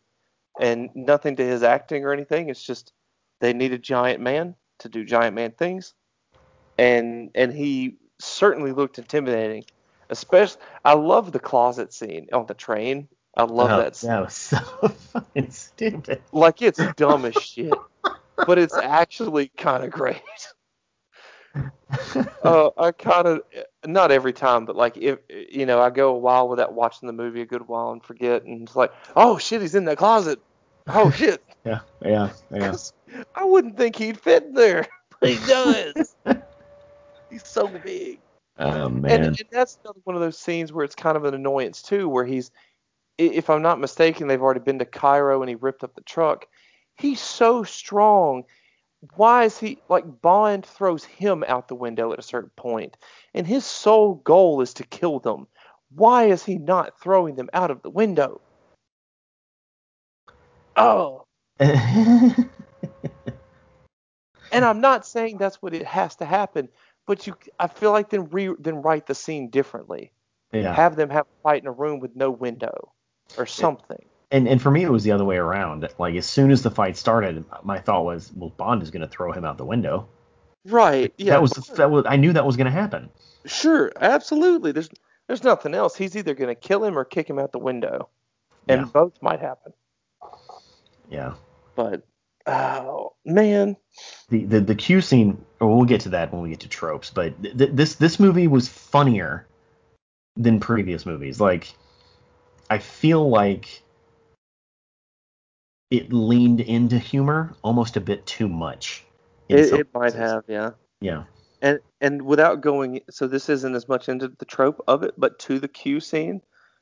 and nothing to his acting or anything. It's just they need a giant man to do giant man things, and and he certainly looked intimidating. Especially, I love the closet scene on the train. I love Oh, that. scene That was so fucking stupid. like it's dumb as shit, but it's actually kind of great. uh, I kind of not every time, but like if you know, I go a while without watching the movie a good while and forget, and it's like, oh shit, he's in that closet. Oh shit, Yeah, yeah, yeah. I wouldn't think he'd fit there, but he does. he's so big. Oh And, man. and that's another one of those scenes where it's kind of an annoyance too, where he's, if I'm not mistaken, they've already been to Cairo and he ripped up the truck. He's so strong. Why is he like Bond throws him out the window at a certain point, and his sole goal is to kill them. Why is he not throwing them out of the window? Oh, and I'm not saying that's what it has to happen, but you, I feel like then re, then write the scene differently. yeah. have them have a fight in a room with no window or something. And and for me it was the other way around. Like as soon as the fight started, my thought was, well, Bond is gonna throw him out the window. Right. Yeah. that was that was I knew that was gonna happen. sure. Absolutely. There's there's nothing else. He's either going to kill him or kick him out the window, and Yeah. both might happen. Yeah. But oh man, The, the the Q scene, or we'll get to that when we get to tropes, but th- th- this this movie was funnier than previous movies. Like I feel like it leaned into humor almost a bit too much. it, it might have. Yeah. Yeah. And and without going, so this isn't as much into the trope of it, but to the Q scene,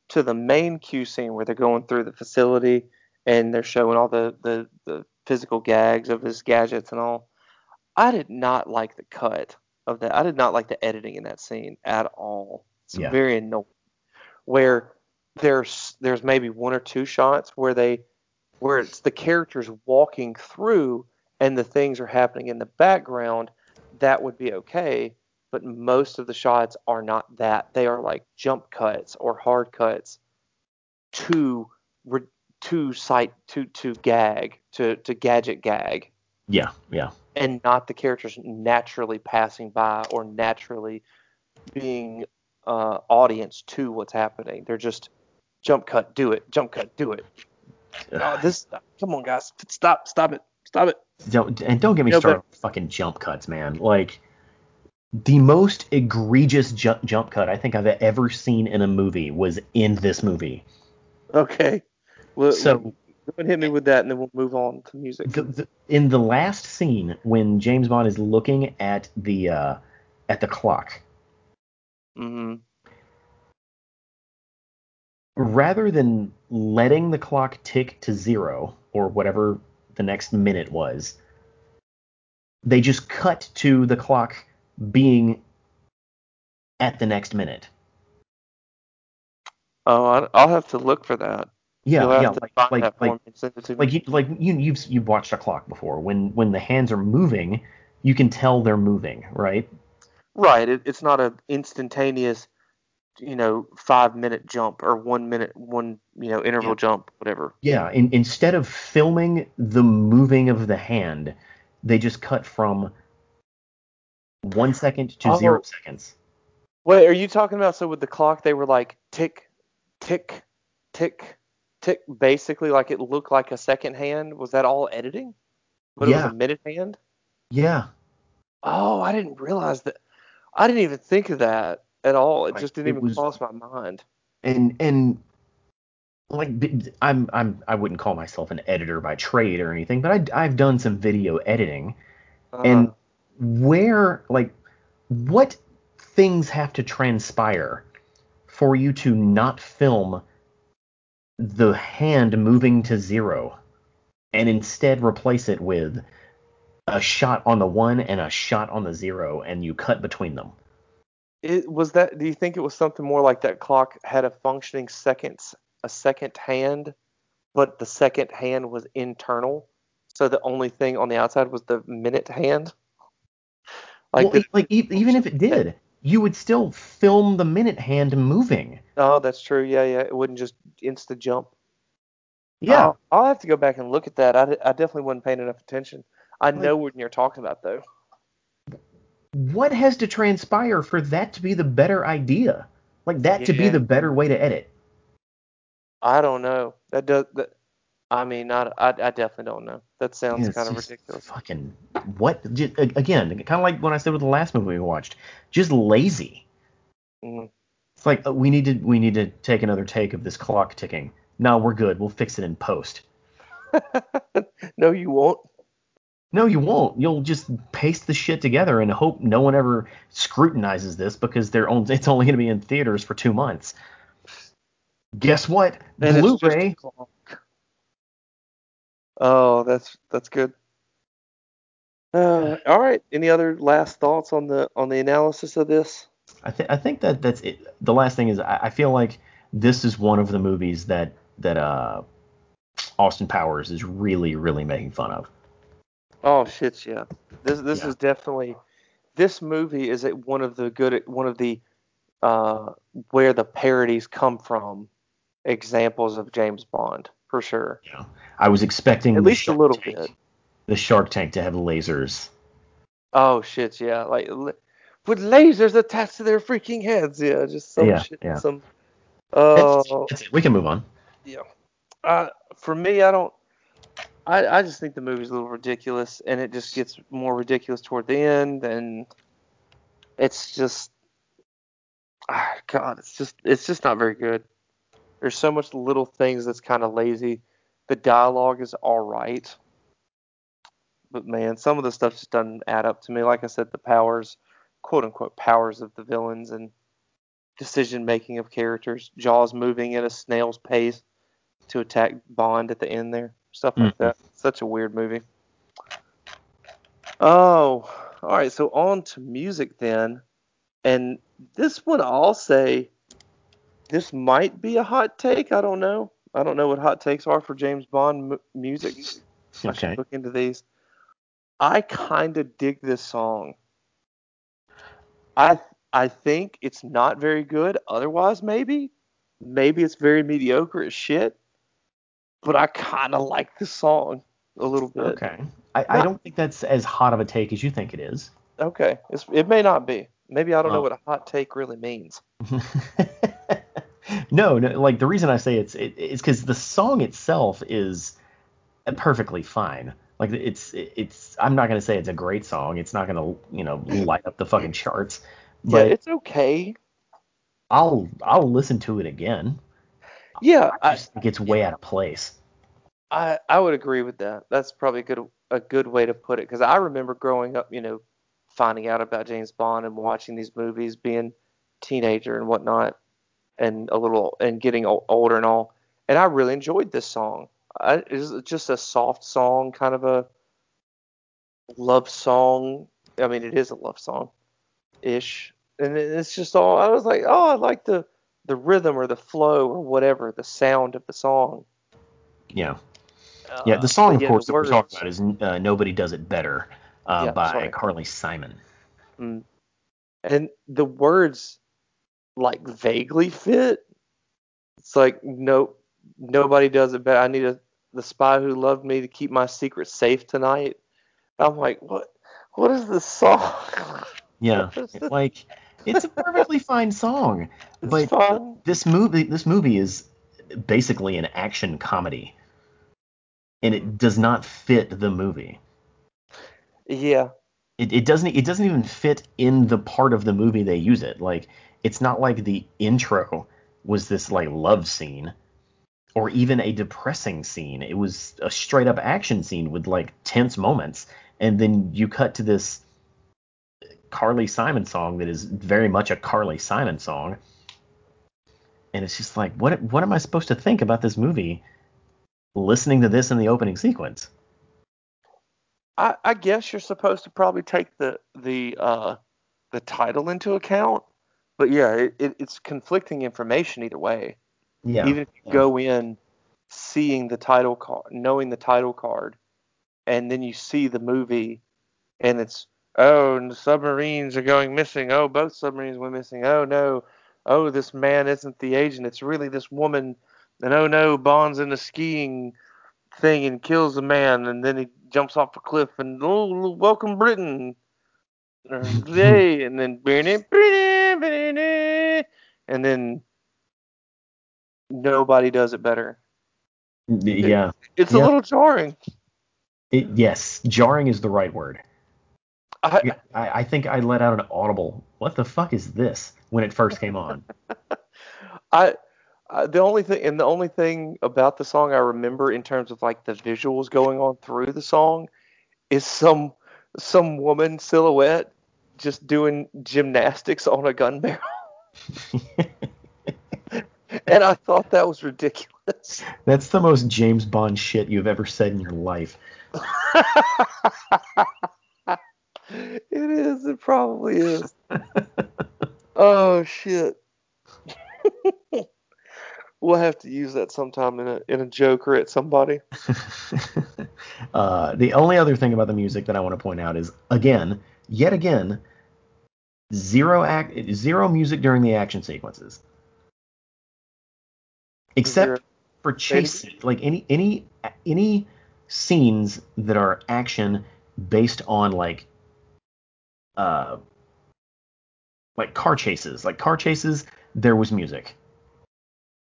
to the main Q scene where they're going through the facility and they're showing all the the, the physical gags of his gadgets and all. I did not like the cut of that. I did not like the editing in that scene at all. It's Yeah. very annoying. Where there's there's maybe one or two shots where they where it's the characters walking through and the things are happening in the background, that would be okay. But most of the shots are not that. They are like jump cuts or hard cuts to to sight to to gag to to gadget gag Yeah. Yeah. and not the characters naturally passing by or naturally being uh, audience to what's happening. They're just jump cut, do it, jump cut, do it. Oh, this, come on, guys, stop, stop it, stop it. Don't and don't get me No, started but- on fucking jump cuts, man. Like the most egregious jump jump cut I think I've ever seen in a movie was in this movie. Okay, well, So- go and hit me with that, and then we'll move on to music. In the last scene when James Bond is looking at the uh, at the clock, hmm rather than letting the clock tick to zero or whatever the next minute was, they just cut to the clock being at the next minute. Oh, I'll have to look for that. Yeah, yeah, like like like me and send it to me. like you like you you've you've watched a clock before. When when the hands are moving, you can tell they're moving, right? Right. It, it's not a instantaneous, you know, five minute jump or one minute, one, you know, interval Yeah. jump, whatever. Yeah, in, instead of filming the moving of the hand, they just cut from one second to Oh. zero seconds. Wait, are you talking about so with the clock they were like tick, tick, tick, tick, basically like it looked like a second hand? Was that all editing? But it was a minute hand? Yeah, Oh, I didn't realize that. I didn't even think of that at all. It Like, just didn't it even was- cross my mind. and and like I'm I'm I wouldn't call myself an editor by trade or anything, but I I've done some video editing, and Uh, where like what things have to transpire for you to not film the hand moving to zero and instead replace it with a shot on the one and a shot on the zero and you cut between them it was that. Do you think it was something more like that clock had a functioning seconds, a second hand, but the second hand was internal, so the only thing on the outside was the minute hand. Like, well, did- e- like even if it did you would still film the minute hand moving oh, that's true. Yeah, yeah. It wouldn't just insta jump. yeah I'll, I'll have to go back and look at that. I, I definitely wasn't paying enough attention. I know what you're talking about though. what has to transpire for that to be the better idea like that to be the better way to edit I don't know. That does that. I mean, I, I, I definitely don't know. That sounds Yeah, kind of ridiculous. Fucking what? Just, again, kind of like when I said with the last movie we watched, just lazy. Mm. It's like uh, we need to we need to take another take of this clock ticking. No, we're good. We'll fix it in post. no, you won't. No, you won't. You'll just paste the shit together and hope no one ever scrutinizes this because they're only, it's only going to be in theaters for two months. Guess what? And it's just Blu-ray. Oh, that's that's good. Uh, all right. Any other last thoughts on the on the analysis of this? I think I think that that's it. The last thing is I, I feel like this is one of the movies that that uh Austin Powers is really really making fun of. Oh shit, yeah. This this Yeah. is definitely this movie is one of the good one of the uh where the parodies come from examples of James Bond for sure. Yeah. I was expecting At least a little Tank- bit. The Shark Tank to have lasers. Oh shit, yeah, like with lasers attached to their freaking heads. Yeah, just some Yeah, shit. yeah. Some. Oh. We can move on. Yeah. uh, for me, I don't. I, I just think the movie's a little ridiculous, and it just gets more ridiculous toward the end, and it's just, ah, God, it's just, it's just not very good. There's so much little things that's kind of lazy. The dialogue is all right, but man, some of the stuff just doesn't add up to me. Like I said, the powers, quote unquote, powers of the villains and decision making of characters. Jaws moving at a snail's pace to attack Bond at the end there. Stuff like Mhm. that. Such a weird movie. Oh, all right. So on to music then. And this one I'll say this might be a hot take. I don't know. I don't know what hot takes are for James Bond m- music. I Okay. should look into these. I kind of dig this song. I I think it's not very good. Otherwise, maybe maybe it's very mediocre as shit. But I kind of like the song a little bit. Okay. I, I don't think that's as hot of a take as you think it is. Okay. It's, it may not be. Maybe I don't know what a hot take really means. no, no, like the reason I say it's it, it's because the song itself is perfectly fine. Like it's it's I'm not gonna say it's a great song. It's not gonna you know light up the fucking charts. But yeah, it's okay. I'll I'll listen to it again. Yeah, I I, just think it's way out of place. I I would agree with that. That's probably a good a good way to put it because I remember growing up, you know, finding out about James Bond and watching these movies, being teenager and whatnot, and a little and getting older and all. And I really enjoyed this song. I, it's just a soft song, kind of a love song. I mean, it is a love song, ish. And it's just all. I was like, oh, I like the the rhythm or the flow or whatever, the sound of the song. Yeah. Yeah, the song, Uh, of yeah, course, that we're talking about is uh, "Nobody Does It Better" uh, Yeah, by sorry. Carly Simon. Mm. And the words like vaguely fit. It's like no nobody does it better. I need a the spy who loved me to keep my secret safe tonight. I'm like, what what is this song? Yeah, What is this? like it's a perfectly fine song, but fun. this movie this movie is basically an action comedy, and it does not fit the movie. Yeah. It, it doesn't it doesn't even fit in the part of the movie they use it. Like it's not like the intro was this like love scene or even a depressing scene. It was a straight up action scene with like tense moments, and then you cut to this Carly Simon song that is very much a Carly Simon song. And it's just like, what what am I supposed to think about this movie listening to this in the opening sequence? I, I guess you're supposed to probably take the the uh the title into account. But yeah, it, it, it's conflicting information either way. Yeah. Even if you yeah. go in seeing the title card, knowing the title card, and then you see the movie, and it's oh, and the submarines are going missing. Oh, both submarines went missing. Oh no, oh this man isn't the agent. It's really this woman. And oh no, Bond's in a skiing thing and kills a man, and then he jumps off a cliff and oh, welcome Britain. Yay, and then and then nobody does it better. yeah. It's Yeah. a little jarring. It, yes, jarring is the right word. I, I, I think I let out an audible. What the fuck is this? When it first came on. I, I the only thing and the only thing about the song I remember in terms of like the visuals going on through the song is some some woman silhouette just doing gymnastics on a gun barrel. and I thought that was ridiculous. That's the most James Bond shit you've ever said in your life. it is. It probably is. oh shit. we'll have to use that sometime in a in a joke or at somebody. uh, the only other thing about the music that I want to point out is again, yet again, zero act, zero music during the action sequences, except for chase, like any any any scenes that are action based on like uh like car chases, like car chases, there was music,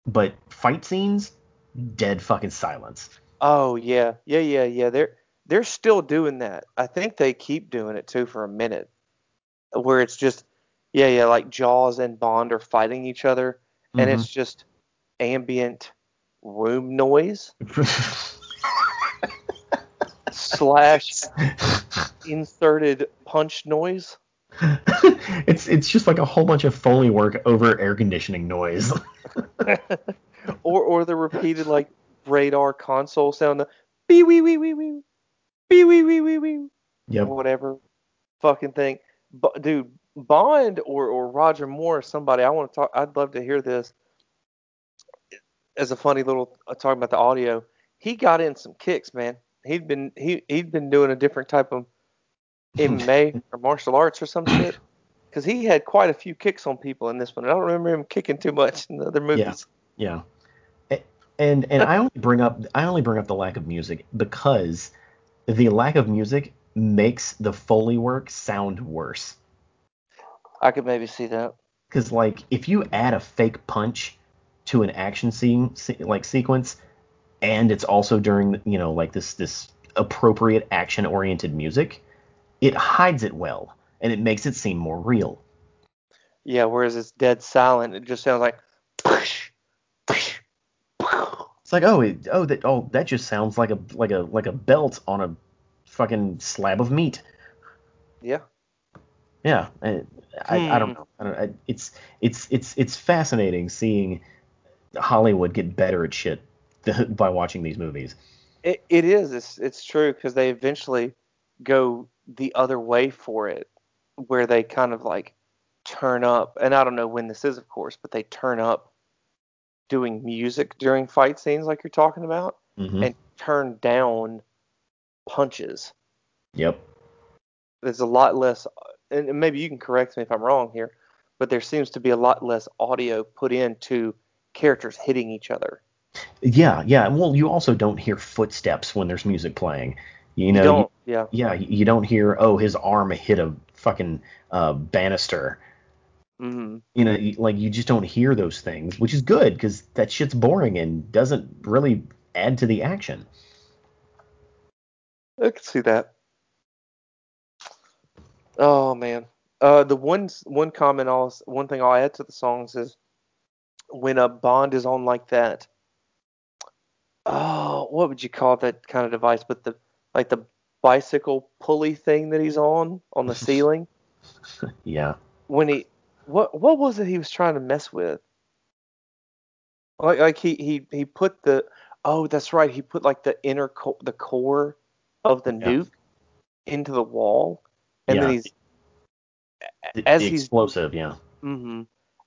but fight scenes, dead fucking silence. Oh yeah, yeah, yeah, yeah. They're they're still doing that. I think they keep doing it too for a minute, where it's just yeah, yeah, like Jaws and Bond are fighting each other, and Mhm. it's just ambient room noise slash inserted punch noise. it's it's just like a whole bunch of foley work over air conditioning noise. or or the repeated like radar console sound, the bee wee wee wee wee, bee wee wee wee wee, yep. whatever fucking thing. But dude, Bond or or Roger Moore or somebody, I want to talk. I'd love to hear this as a funny little uh, talking about the audio. He got in some kicks, man. He'd been he he'd been doing a different type of MMA or martial arts or some shit. Because he had quite a few kicks on people in this one. I don't remember him kicking too much in the other movies. Yeah. A- And and I only bring up I only bring up the lack of music because the lack of music makes the foley work sound worse. I could maybe see that. Because like if you add a fake punch to an action scene like sequence, and it's also during you know like this this appropriate action oriented music, it hides it well and it makes it seem more real. Yeah, whereas it's dead silent. It just sounds like. It's like oh it, oh that oh that just sounds like a like a like a belt on a fucking slab of meat. Yeah. Yeah, I, I, I don't Hmm. know. I don't, I, it's it's it's it's fascinating seeing Hollywood get better at shit by watching these movies. It, it is. It's it's true because they eventually go the other way for it, where they kind of like turn up, and I don't know when this is, of course, but they turn up doing music during fight scenes like you're talking about, hmm and turn down punches. Yep. There's a lot less, and maybe you can correct me if I'm wrong here, but there seems to be a lot less audio put into characters hitting each other. Yeah, yeah. Well, you also don't hear footsteps when there's music playing. You know, you don't, yeah. yeah, you don't hear oh his arm hit a fucking uh, banister. hmm You know, like you just don't hear those things, which is good because that shit's boring and doesn't really add to the action. I can see that. Oh man. Uh, the one one comment I'll one thing I'll add to the songs is when a Bond is on like that. Oh, what would you call that kind of device? But the like the bicycle pulley thing that he's on on the ceiling. Yeah. When he what what was it he was trying to mess with? Like like he he he put the oh that's right he put like the inner co- the core of the Yeah. nuke into the wall and then he's The, As the he's- explosive, yeah. hmm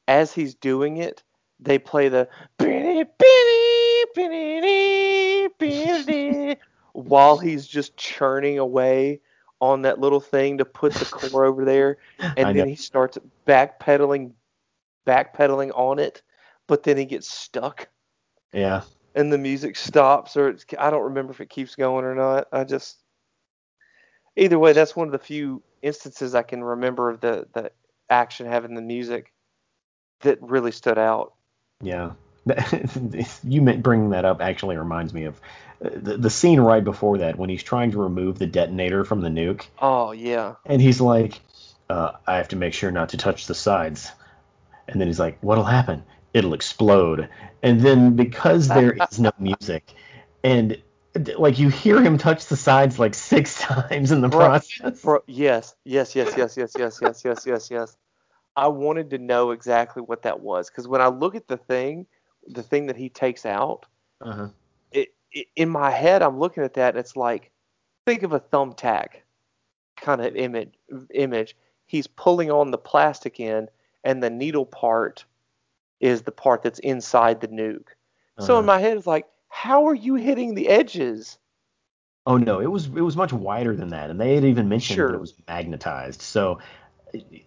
As he's doing it, they play the while he's just churning away on that little thing to put the core over there, and then he starts backpedaling, backpedaling on it, but then he gets stuck, Yeah. And the music stops, or it's, I don't remember if it keeps going or not. I just either way, that's one of the few instances I can remember of the the action having the music that really stood out. Yeah. you bringing that up actually reminds me of uh, the, the scene right before that when he's trying to remove the detonator from the nuke Oh yeah, and he's like uh, i have to make sure not to touch the sides and then he's like what'll happen it'll explode and then because there is no music and like you hear him touch the sides like six times in the Bro- process Bro, yes, yes, yes, yes, yes, yes, yes, yes, yes, yes. I wanted to know exactly what that was because when I look at the thing, the thing that he takes out, uh-huh. it, it in my head I'm looking at that and it's like think of a thumbtack kind of image image. He's pulling on the plastic end and the needle part is the part that's inside the nuke. So Uh-huh. in my head it's like, how are you hitting the edges? oh no it was it was much wider than that and they had even mentioned that it was magnetized so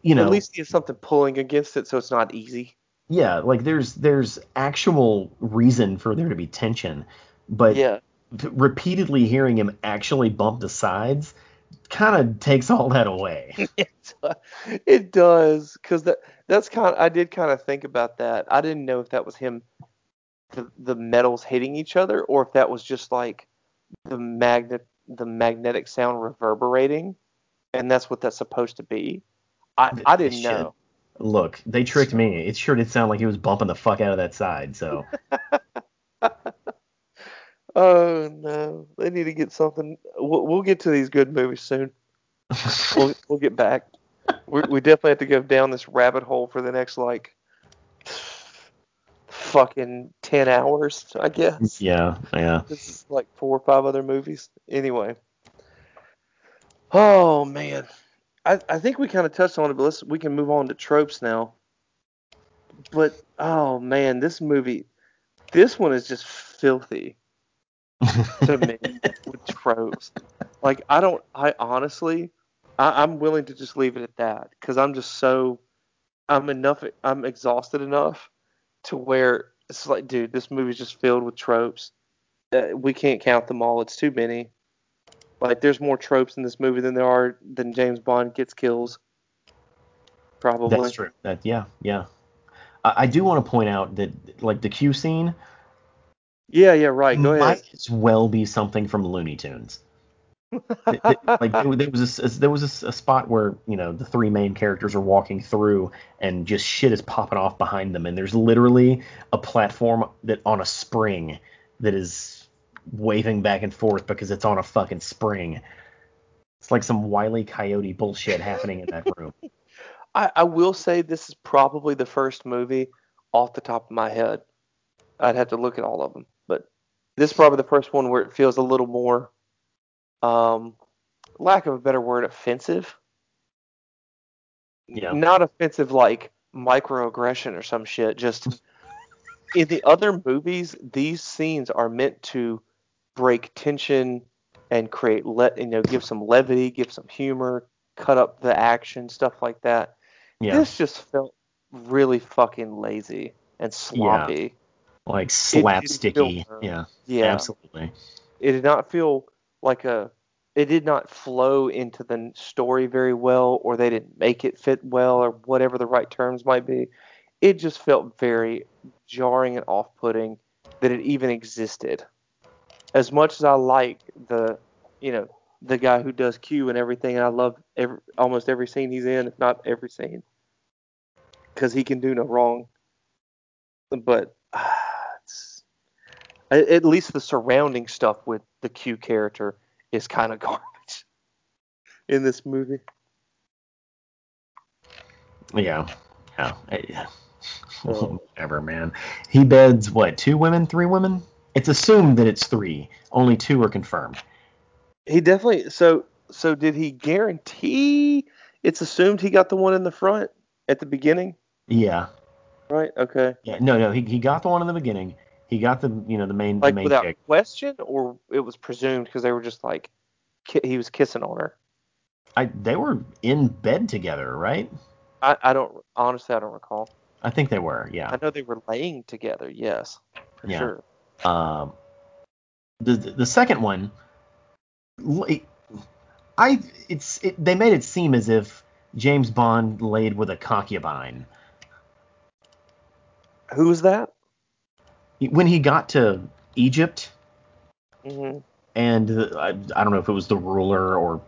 you know At least he has something pulling against it so it's not easy. yeah like there's there's actual reason for there to be tension but yeah. repeatedly hearing him actually bump the sides kind of takes all that away It, it does because that that's kind. I did kind of think about that. I didn't know if that was him, the the metals hitting each other, or if that was just like the magnet, the magnetic sound reverberating, and that's what that's supposed to be. I I didn't Shit. know. look they tricked me it sure did sound like he was bumping the fuck out of that side so Oh no, they need to get something. We'll, we'll get to these good movies soon. We'll we'll get back. We we definitely have to go down this rabbit hole for the next like fucking ten hours, I guess. yeah yeah This is like four or five other movies. Anyway. Oh man. I, I think we kind of touched on it, but let's we can move on to tropes now. But oh man, this movie this one is just filthy to me with tropes. Like I don't I honestly I, I'm willing to just leave it at that because I'm just so I'm enough I'm exhausted enough to where it's like dude this movie's just filled with tropes. Uh, we can't count them all. It's too many. Like there's more tropes in this movie than there are than James Bond gets kills. Probably. That's true. That yeah yeah. I, I do want to point out that like the q scene yeah yeah right. Go ahead. Might as well be something from looney tunes. Like there, was a, there was a a spot where you know the three main characters are walking through and just shit is popping off behind them and there's literally a platform that on a spring that is waving back and forth because it's on a fucking spring. It's like some wily coyote bullshit happening in that room. I, I will say this is probably the first movie off the top of my head. I'd have to look at all of them, this is probably the first one where it feels a little more, um, lack of a better word, offensive. Yeah. not offensive like microaggression or some shit. Just in the other movies, these scenes are meant to break tension and create let you know give some levity, give some humor, cut up the action, stuff like that. Yeah. This just felt really fucking lazy and sloppy. Like slapsticky. feel- yeah. Yeah, Absolutely. it did not feel like a. It did not flow into the story very well, or they didn't make it fit well, or whatever the right terms might be. It just felt very jarring and off-putting that it even existed. As much as I like the, you know, the guy who does Q and everything, and I love every, almost every scene he's in, if not every scene, because he can do no wrong. But it's, at least the surrounding stuff with the Q character is kind of garbage in this movie. Yeah. Yeah. Oh. Whatever, man. He beds what? Two women? Three women? It's assumed that it's three. Only two are confirmed. He definitely so so did he guarantee it's assumed he got the one in the front at the beginning, Yeah. right? Okay. Yeah. No, no. He, he got the one in the beginning. He got the you know the main Like the main without chick. question or it was presumed because they were just like ki- he was kissing on her. I they were in bed together, right? I, I don't honestly I don't recall. I think they were. Yeah. I know they were laying together, yes. For Yeah. sure. Um, the the second one, I it's it, they made it seem as if James Bond laid with a concubine Who was that? When he got to Egypt, hmm and the, I, I don't know if it was the ruler or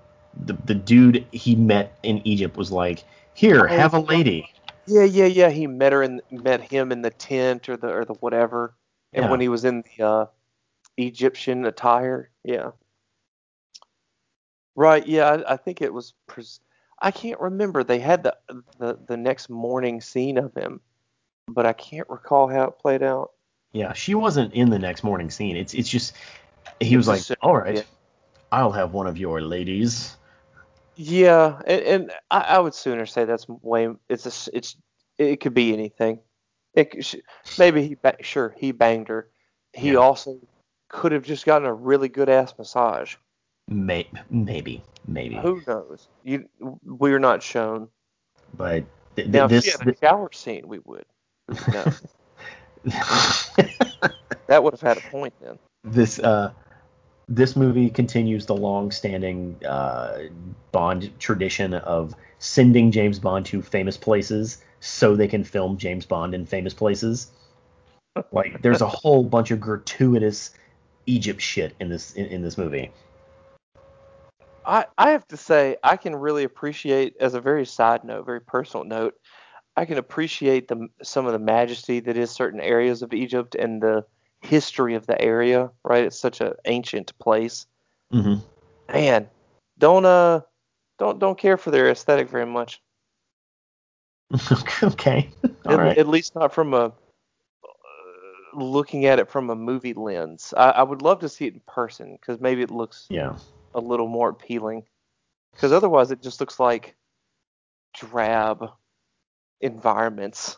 the the dude he met in Egypt was like, here, have a lady. Yeah, yeah, yeah. He met her and met him in the tent or the or the whatever. And Yeah. when he was in the uh, Egyptian attire, yeah. Right, yeah. I, I think it was. Pres- I can't remember. They had the, the the next morning scene of him, but I can't recall how it played out. Yeah, she wasn't in the next morning scene. It's it's just he was like, all right, yeah. I'll have one of your ladies. Yeah, and, and I, I would sooner say that's way. It's a. It's. It could be anything. It maybe he. Ba- sure, he banged her. He Yeah. also could have just gotten a really good ass massage. May, maybe, maybe. Who knows? You. We're not shown. But th- th- Now, if this she had a shower scene, we would. No, that would have had a point then. this uh this movie continues the long-standing uh, Bond tradition of sending James Bond to famous places so they can film James Bond in famous places. Like, there's a whole bunch of gratuitous Egypt shit in this in, in this movie. I, I have to say, I can really appreciate, as a very side note, very personal note, I can appreciate the some of the majesty that is certain areas of Egypt and the history of the area. Right, it's such an ancient place. hmm Man, don't uh, don't don't care for their aesthetic very much. okay. At, right. at least not from a uh, looking at it from a movie lens. I, I would love to see it in person because maybe it looks Yeah. a little more appealing. Because otherwise, it just looks like drab environments.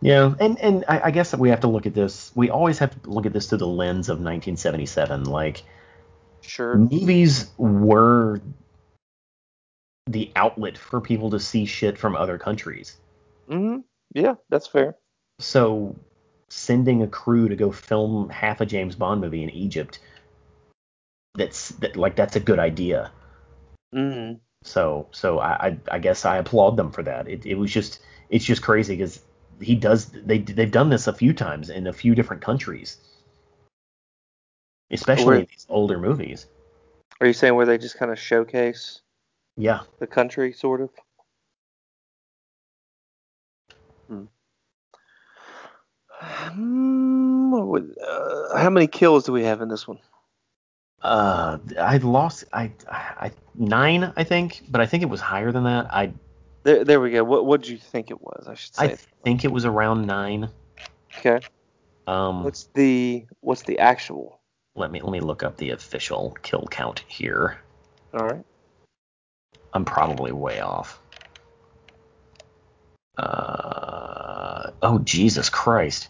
Yeah, and and I, I guess that we have to look at this. We always have to look at this through the lens of 1977. Like Sure. movies were the outlet for people to see shit from other countries. hmm Yeah, that's fair. So sending a crew to go film half a James Bond movie in Egypt, that's that like that's a good idea. hmm So so I I, I guess I applaud them for that. It, it was just it's just crazy because he does they they've done this a few times in a few different countries, especially in these older movies. Are you saying where they just kind of showcase Yeah, the country, sort of? Hmm. Uh, how many kills do we have in this one? Uh, I lost I I nine I think, but I think it was higher than that. I There, there we go. What what did you think it was? I should say. I think it was around nine. okay. Um, What's the what's the actual? let me let me look up the official kill count here. All right. I'm probably way off. Uh, oh Jesus Christ.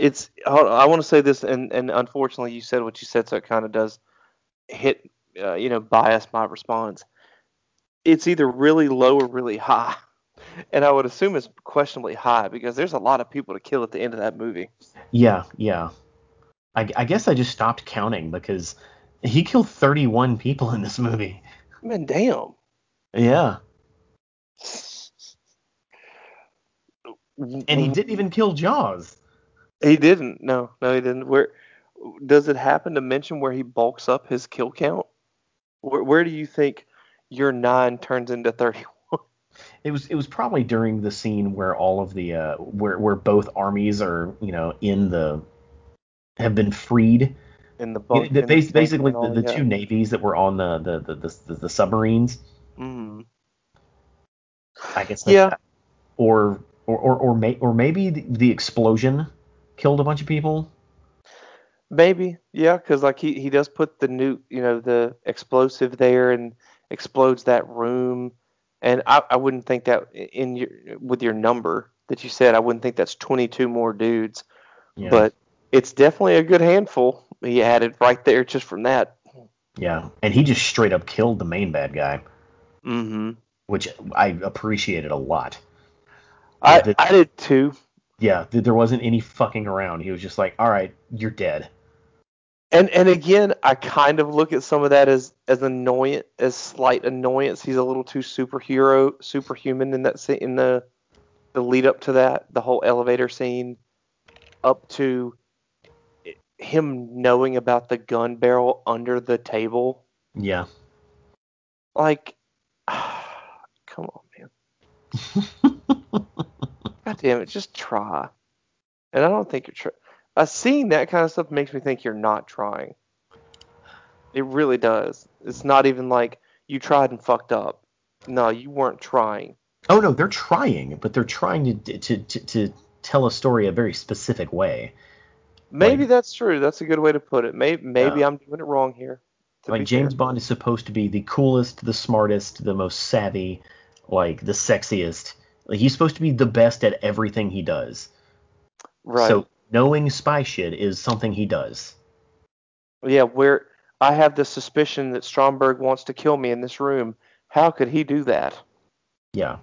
It's I want to say this, and and unfortunately you said what you said, so it kind of does hit, uh, you know, bias my response. It's either really low or really high, and I would assume it's questionably high because there's a lot of people to kill at the end of that movie. Yeah, yeah. I, I guess I just stopped counting because he killed 31 people in this movie. Man, damn. Yeah. And he didn't even kill Jaws. He didn't. No, no, he didn't. Where does it happen to mention where he bulks up his kill count? Where, where do you think your nine turns into thirty-one? It was it was probably during the scene where all of the uh where where both armies are you know in the have been freed. In the You bunk, know, the, in the basically and all, the, the yeah. two navies that were on the the the, the, the, the submarines. Mhm. I guess Yeah. that. or or or or, may, or maybe the, the explosion killed a bunch of people. Maybe, yeah, because like he, he does put the new, you know, the explosive there and explodes that room, and I, I wouldn't think that in your with your number that you said, I wouldn't think that's 22 more dudes, Yeah. but it's definitely a good handful he added right there just from that. yeah, and he just straight up killed the main bad guy, Mm-hmm. which I appreciated a lot. I I did too, Yeah, there wasn't any fucking around. He was just like, "All right, you're dead." and and again, I kind of look at some of that as as annoyant, as slight annoyance. He's a little too superhero, superhuman in that in the the lead up to that, the whole elevator scene, up to him knowing about the gun barrel under the table. Yeah. Like, come on, man. Damn it, just try. And I don't think you're trying. Uh, seeing that kind of stuff makes me think you're not trying. It really does. It's not even like you tried and fucked up. No, you weren't trying. Oh no, they're trying, but they're trying to to to, to tell a story a very specific way. Maybe Like- that's true. That's a good way to put it. Maybe maybe Yeah. I'm doing it wrong here. like James fair. Bond is supposed to be the coolest, the smartest, the most savvy, like the sexiest. Like he's supposed to be the best at everything he does. Right. So knowing spy shit is something he does. yeah, where I have the suspicion that Stromberg wants to kill me in this room. How could he do that? Yeah.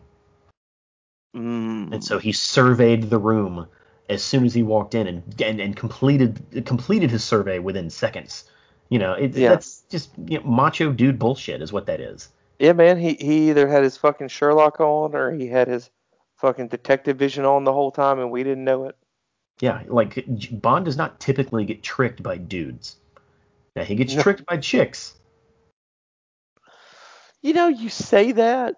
Mm. And so he surveyed the room as soon as he walked in and and, and completed completed his survey within seconds. You know, it, Yeah. that's just you know, macho dude bullshit is what that is. Yeah, man, he, he either had his fucking Sherlock on or he had his fucking detective vision on the whole time and we didn't know it. Yeah, like Bond does not typically get tricked by dudes. Now he gets No. tricked by chicks. You know, you say that,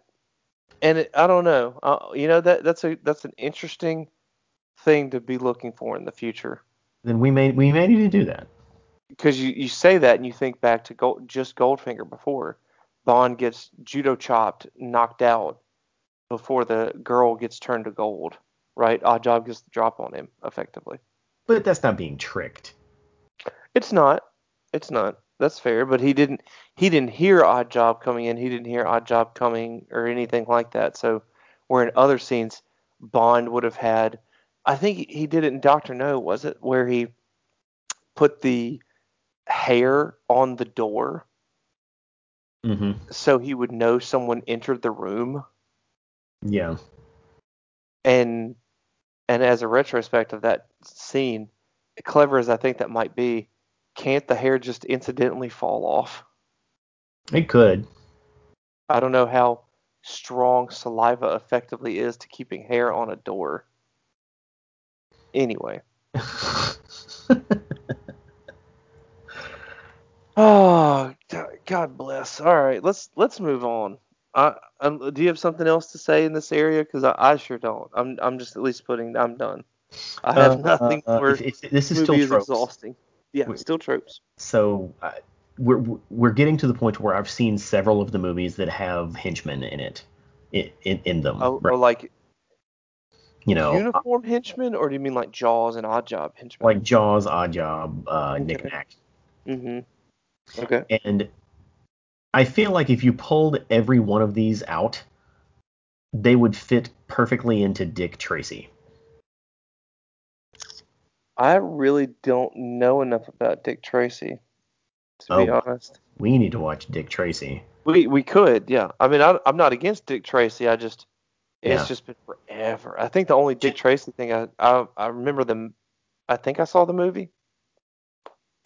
and it, I don't know. Uh, you know that that's a that's an interesting thing to be looking for in the future Then we may we may need to do that. because you, you say that and you think back to Gold, just Goldfinger before Bond gets judo chopped, knocked out before the girl gets turned to gold. Right, Oddjob gets the drop on him effectively. But that's not being tricked. It's not. It's not. That's fair. But he didn't. He didn't hear Oddjob coming in. He didn't hear Oddjob coming or anything like that. So, where in other scenes, Bond would have had. I think he did it in Doctor No. Was it where he put the hair on the door Mm-hmm. so he would know someone entered the room? Yeah. And and as a retrospect of that scene, clever as I think that might be, can't the hair just incidentally fall off? It could. I don't know how strong saliva effectively is to keeping hair on a door. Anyway. Oh, ah, God- God bless. All right, let's let's move on. I, um, do you have something else to say in this area? Because I, I sure don't. I'm I'm just at least putting. I'm done. I have Uh, nothing uh, more. if- this is still tropes. exhausting. Yeah, Wait. still tropes. So uh, we're we're getting to the point where I've seen several of the movies that have henchmen in it, in in, in them. Oh, right? oh, like you know, uniform henchmen, or do you mean like Jaws and Oddjob henchmen? like Jaws, Oddjob, uh, Okay. Nick Nack. Mm-hmm. Okay. And I feel like if you pulled every one of these out, they would fit perfectly into Dick Tracy. I really don't know enough about Dick Tracy, to be Oh. honest. We need to watch Dick Tracy. We we could, yeah. I mean, I, I'm not against Dick Tracy. I just it's Yeah. just been forever. I think the only Dick Tracy thing I I, I remember them. I think I saw the movie.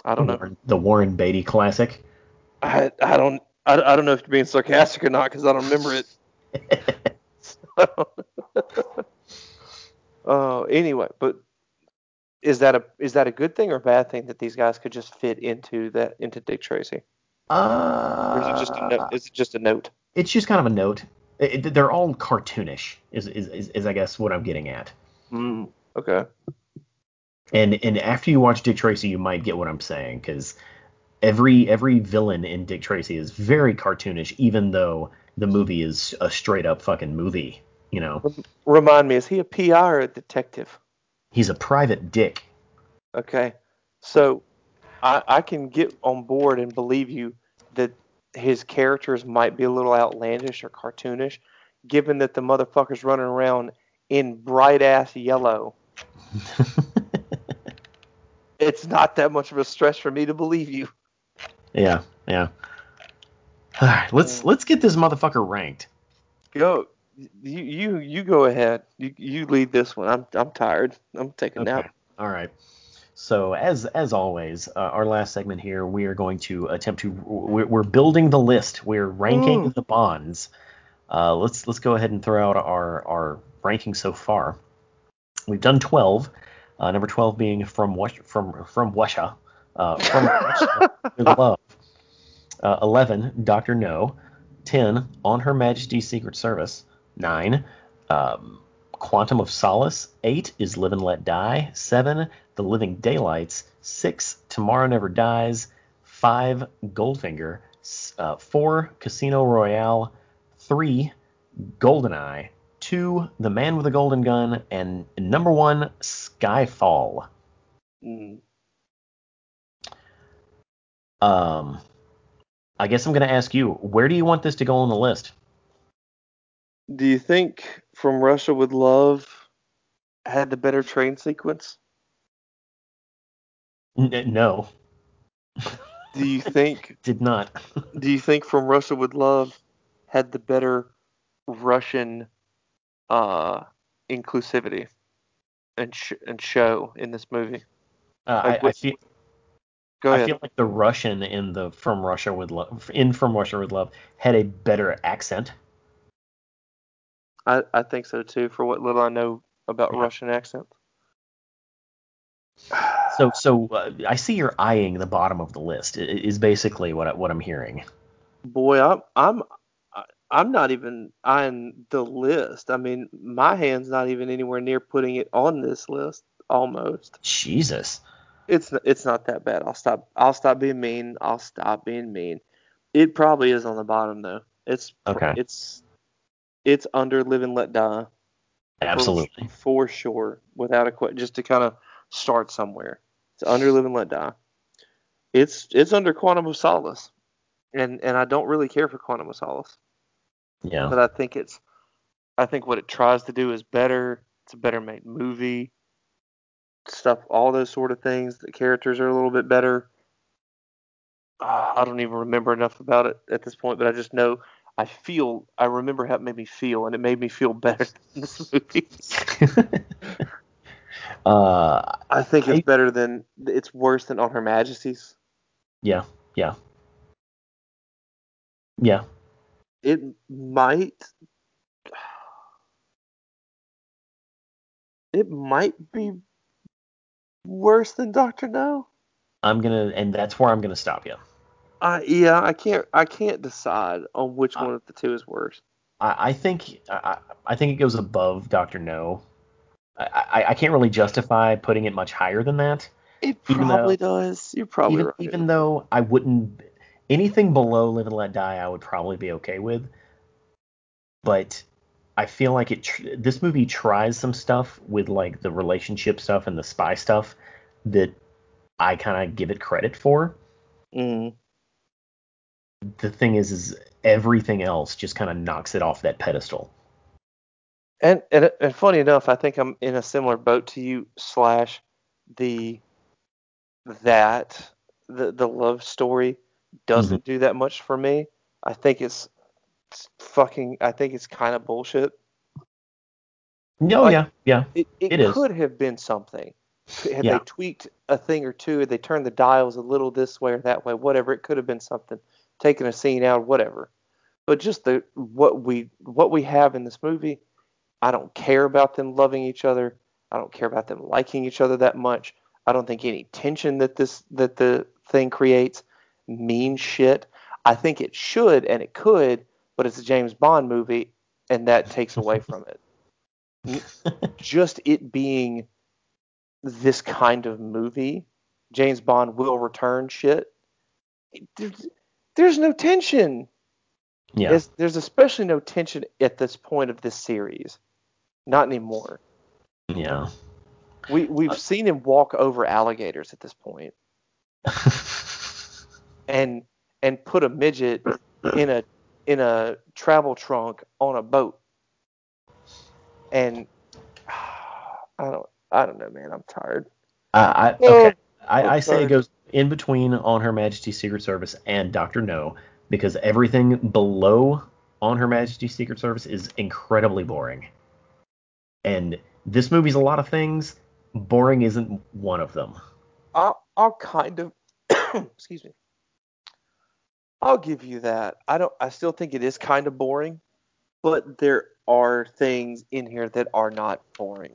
I don't know. Warren- the Warren Beatty classic. I I don't I, I don't know if you're being sarcastic or not because I don't remember it. Oh, anyway, but is that a is that a good thing or a bad thing that these guys could just fit into that into Dick Tracy? Or is it just a uh, note? Is it just a note? it's just kind of a note. It- it- they're all cartoonish, is, is, is, is I guess what I'm getting at. Mm, okay. And and after you watch Dick Tracy, you might get what I'm saying because every every villain in Dick Tracy is very cartoonish, even though the movie is a straight up fucking movie. You know, Remind me, is he a PI or a detective? he's a private dick. Okay. So I, I can get on board and believe you that his characters might be a little outlandish or cartoonish, given that the motherfucker's running around in bright ass yellow. It's not that much of a stretch for me to believe you. Yeah, yeah. All right, let's let's get this motherfucker ranked. Go. You you you go ahead. You you lead this one. I'm I'm tired. I'm taking a nap. All right. So as as always, uh, our last segment here, we are going to attempt to we're, we're building the list. We're ranking Mm. the bonds. Uh, let's let's go ahead and throw out our our ranking so far. We've done 12. Uh, number 12 being from Wash, from from Russia. Uh, from Russia love. Uh, 11, Doctor No. 10, On Her Majesty's Secret Service. 9, um, Quantum of Solace. 8 is Live and Let Die. 7, The Living Daylights. 6, Tomorrow Never Dies. 5, Goldfinger. Uh, 4, Casino Royale. 3, Goldeneye. 2, The Man with the Golden Gun. And number 1, Skyfall. Mm. Um, I guess I'm going to ask you, where do you want this to go on the list? Do you think From Russia with Love had the better train sequence? N- no, Do you think did not. Do you think From Russia with Love had the better Russian uh, inclusivity and sh- and show in this movie? Uh, Like I, I feel Go I feel like the Russian in the From Russia with Love in From Russia with Love had a better accent. I, I think so too. For what little I know about Yeah. Russian accent. So so uh, I see you're eyeing the bottom of the list. Is basically what I, what I'm hearing. Boy, I'm I'm I'm not even on the list. I mean, my hand's not even anywhere near putting it on this list. Almost. Jesus. It's it's not that bad. I'll stop. I'll stop being mean. I'll stop being mean. It probably is on the bottom though. It's Okay. It's it's under Live and Let Die. for- Absolutely. For, sure, without a question. Just to kind of start somewhere. It's under Live and Let Die. It's it's under Quantum of Solace, and and I don't really care for Quantum of Solace, Yeah. but I think it's I think what it tries to do is better. It's a better made movie. Stuff, all those sort of things. The characters are a little bit better. Uh, I don't even remember enough about it at this point, but I just know I feel I remember how it made me feel, and it made me feel better than this movie. uh, I think I- it's better than it's worse than On Her Majesty's. yeah, yeah, yeah. It might it might be worse than Doctor No. I'm gonna, and that's where I'm gonna stop you. Uh, yeah, I can't I can't decide on which Uh, one of the two is worse. I, I think I, I think it goes above Doctor No. I, I, I can't really justify putting it much higher than that. It probably does. You're probably even right. even though I wouldn't anything below Live and Let Die, I would probably be okay with. But I feel like it. Tr- this movie tries some stuff with like the relationship stuff and the spy stuff that I kind of give it credit for. Mm, The thing is, is everything else just kind of knocks it off that pedestal. And, and and funny enough, I think I'm in a similar boat to you. Slash the that the the love story doesn't do that much for me. I think it's fucking. I think it's kind of bullshit. No, Like- yeah, yeah. It it, It is. could have been something. Had Yeah. they tweaked a thing or two, had they turned the dials a little this way or that way, whatever, it could have been something. Taking a scene out, whatever. But just the what we what we have in this movie, I don't care about them loving each other. I don't care about them liking each other that much. I don't think any tension that this that the thing creates means shit. I think it should and it could, but it's a James Bond movie, and that takes away from it just it being this kind of movie, James Bond will return shit. There's, there's no tension. Yeah. There's, there's especially no tension at this point of this series. Not anymore. Yeah. We we've uh, seen him walk over alligators at this point, and and put a midget in a in a travel trunk on a boat. And I don't I don't know, man. I'm tired. I, I Oh, okay. I, I say it goes in between On Her Majesty's Secret Service and Doctor No because everything below On Her Majesty's Secret Service is incredibly boring. And this movie's a lot of things. Boring isn't one of them. I'll, I'll kind of excuse me. I'll give you that. I don't. I still think it is kind of boring, but there are things in here that are not boring.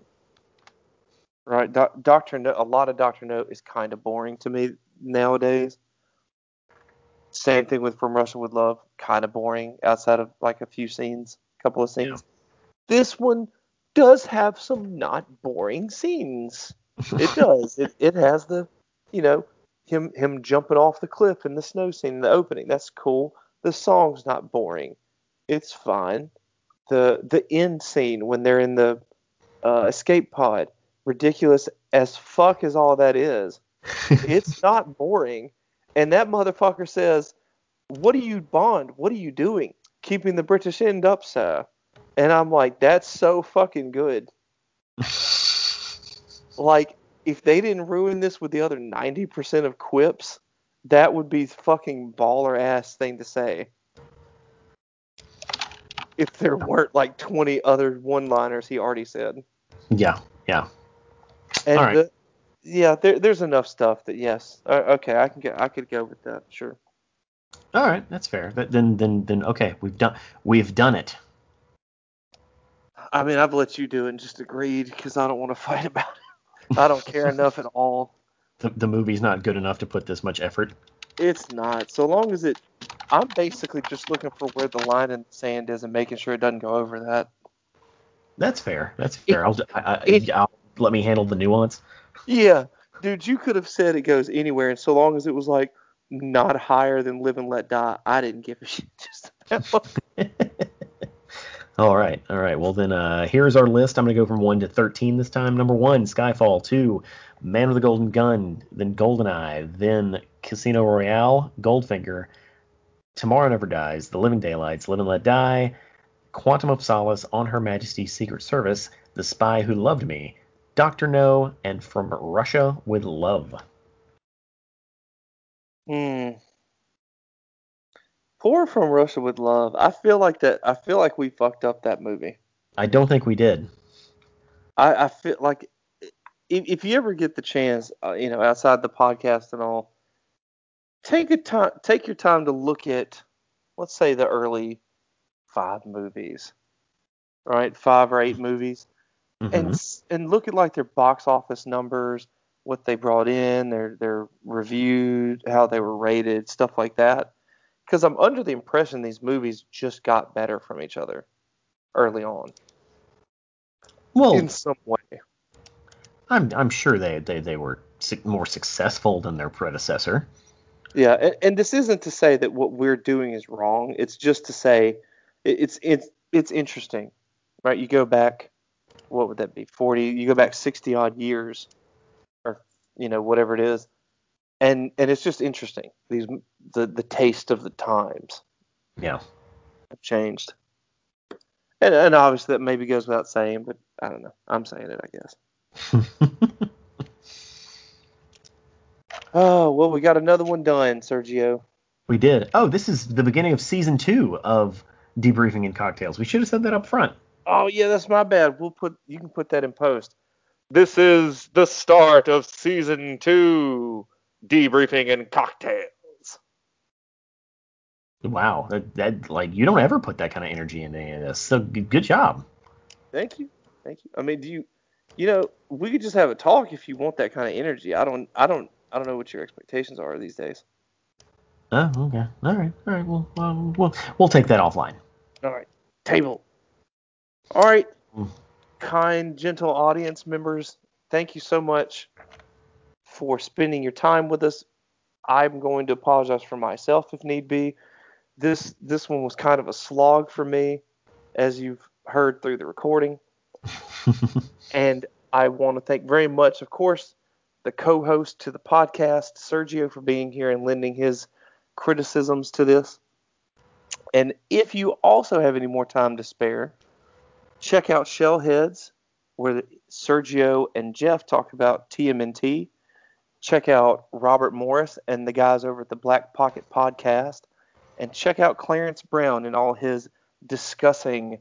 Right, Doc, Doctor No. A lot of Doctor No is kind of boring to me nowadays. Same thing with From Russia with Love, kind of boring outside of like a few scenes, a couple of scenes. This one does have some not boring scenes. It does. it it has the, you know, him him jumping off the cliff in the snow scene in the opening. That's cool. The song's not boring. It's fine. The the end scene when they're in the uh, escape pod, ridiculous as fuck as all that is. It's not boring. And that motherfucker says, "What are you, Bond? What are you doing? Keeping the British end up, sir?" And I'm like, "That's so fucking good." like if they didn't ruin this with the other 90% of quips, that would be fucking baller ass thing to say. If there weren't like 20 other one-liners he already said. yeah, yeah. And All right. the- yeah, there, there's enough stuff that yes. Uh, okay, I can get I could go with that. Sure. All right, that's fair. That, then then then okay, we've done we've done it. I mean, I've let you do it and just agreed because I don't want to fight about it. I don't care enough at all. The, the movie's not good enough to put this much effort. It's not. So long as it, I'm basically just looking for where the line in the sand is and making sure it doesn't go over that. That's fair. That's fair. I'll, I, I, it- I'll let me handle the nuance. Yeah, dude, you could have said it goes anywhere, and so long as it was like not higher than live and let die, I didn't give a shit. Just about. All right, all right. Well then, uh, here's our list. I'm gonna go from one to thirteen this time. Number one, Skyfall. Two, Man with the Golden Gun. Then Goldeneye. Then Casino Royale. Goldfinger. Tomorrow Never Dies. The Living Daylights. Live and Let Die. Quantum of Solace. On Her Majesty's Secret Service. The Spy Who Loved Me. Doctor No. And From Russia with Love. Hmm. Poor from Russia with love. I feel like that. I feel like we fucked up that movie. I don't think we did. I, I feel like if, if you ever get the chance, uh, you know, outside the podcast and all, take a time, take your time to look at, let's say, the early five movies, right? Five or eight movies, and Mhm. s- and look at like their box office numbers, what they brought in, their their reviewed, how they were rated, stuff like that. Because I'm under the impression these movies just got better from each other early on Well, in some way. I'm I'm sure they they, they were more successful than their predecessor. Yeah, and, and this isn't to say that what we're doing is wrong. It's just to say it- it's it's it's interesting, right? You go back, what would that be? Forty? You go back sixty odd years, or you know whatever it is, and and it's just interesting. These the the taste of the times Yeah. have changed, And, and obviously that maybe goes without saying, but I don't know. I'm saying it, I guess. oh well, we got another one done, Sergio. we did. Oh, this is the beginning of season two of debriefing and cocktails. We should have said that up front. Oh yeah, that's my bad. We'll put you can put that in post. This is the start of season two, debriefing and cocktails. Wow, that, that like you don't ever put that kind of energy into any of this. So g- good job. Thank you, thank you. I mean, do you, you know, we could just have a talk if you want that kind of energy. I don't, I don't, I don't know what your expectations are these days. Oh, okay. All right. All right. Well, um, we'll we'll take that offline. All right, table. All right, Mm. kind, gentle audience members, thank you so much for spending your time with us. I'm going to apologize for myself if need be. This this one was kind of a slog for me, as you've heard through the recording. And I want to thank very much, of course, the co host to the podcast, Sergio, for being here and lending his criticisms to this. And if you also have any more time to spare, check out Shellheads, where Sergio and Jeff talk about TMNT. Check out Robert Morris and the guys over at the Black Pocket Podcast. And check out Clarence Brown and all his discussing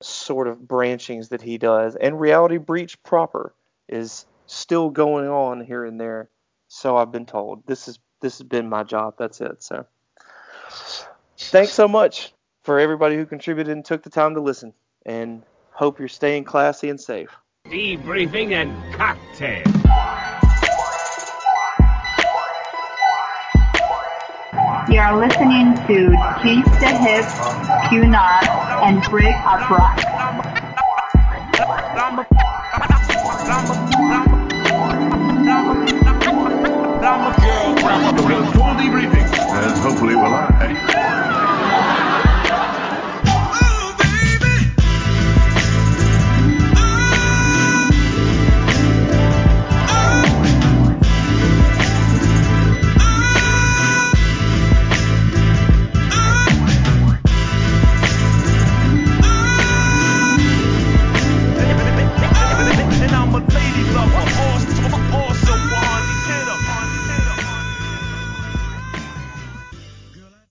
sort of branchings that he does. And Reality Breach proper is still going on here and there. So I've been told. This is this has been my job. That's it. So thanks so much for everybody who contributed and took the time to listen. And hope you're staying classy and safe. Debriefing and cocktails. You're listening to Twist the Hip, Q-Knot, and Break Up Rock. Full debriefing, as hopefully will I.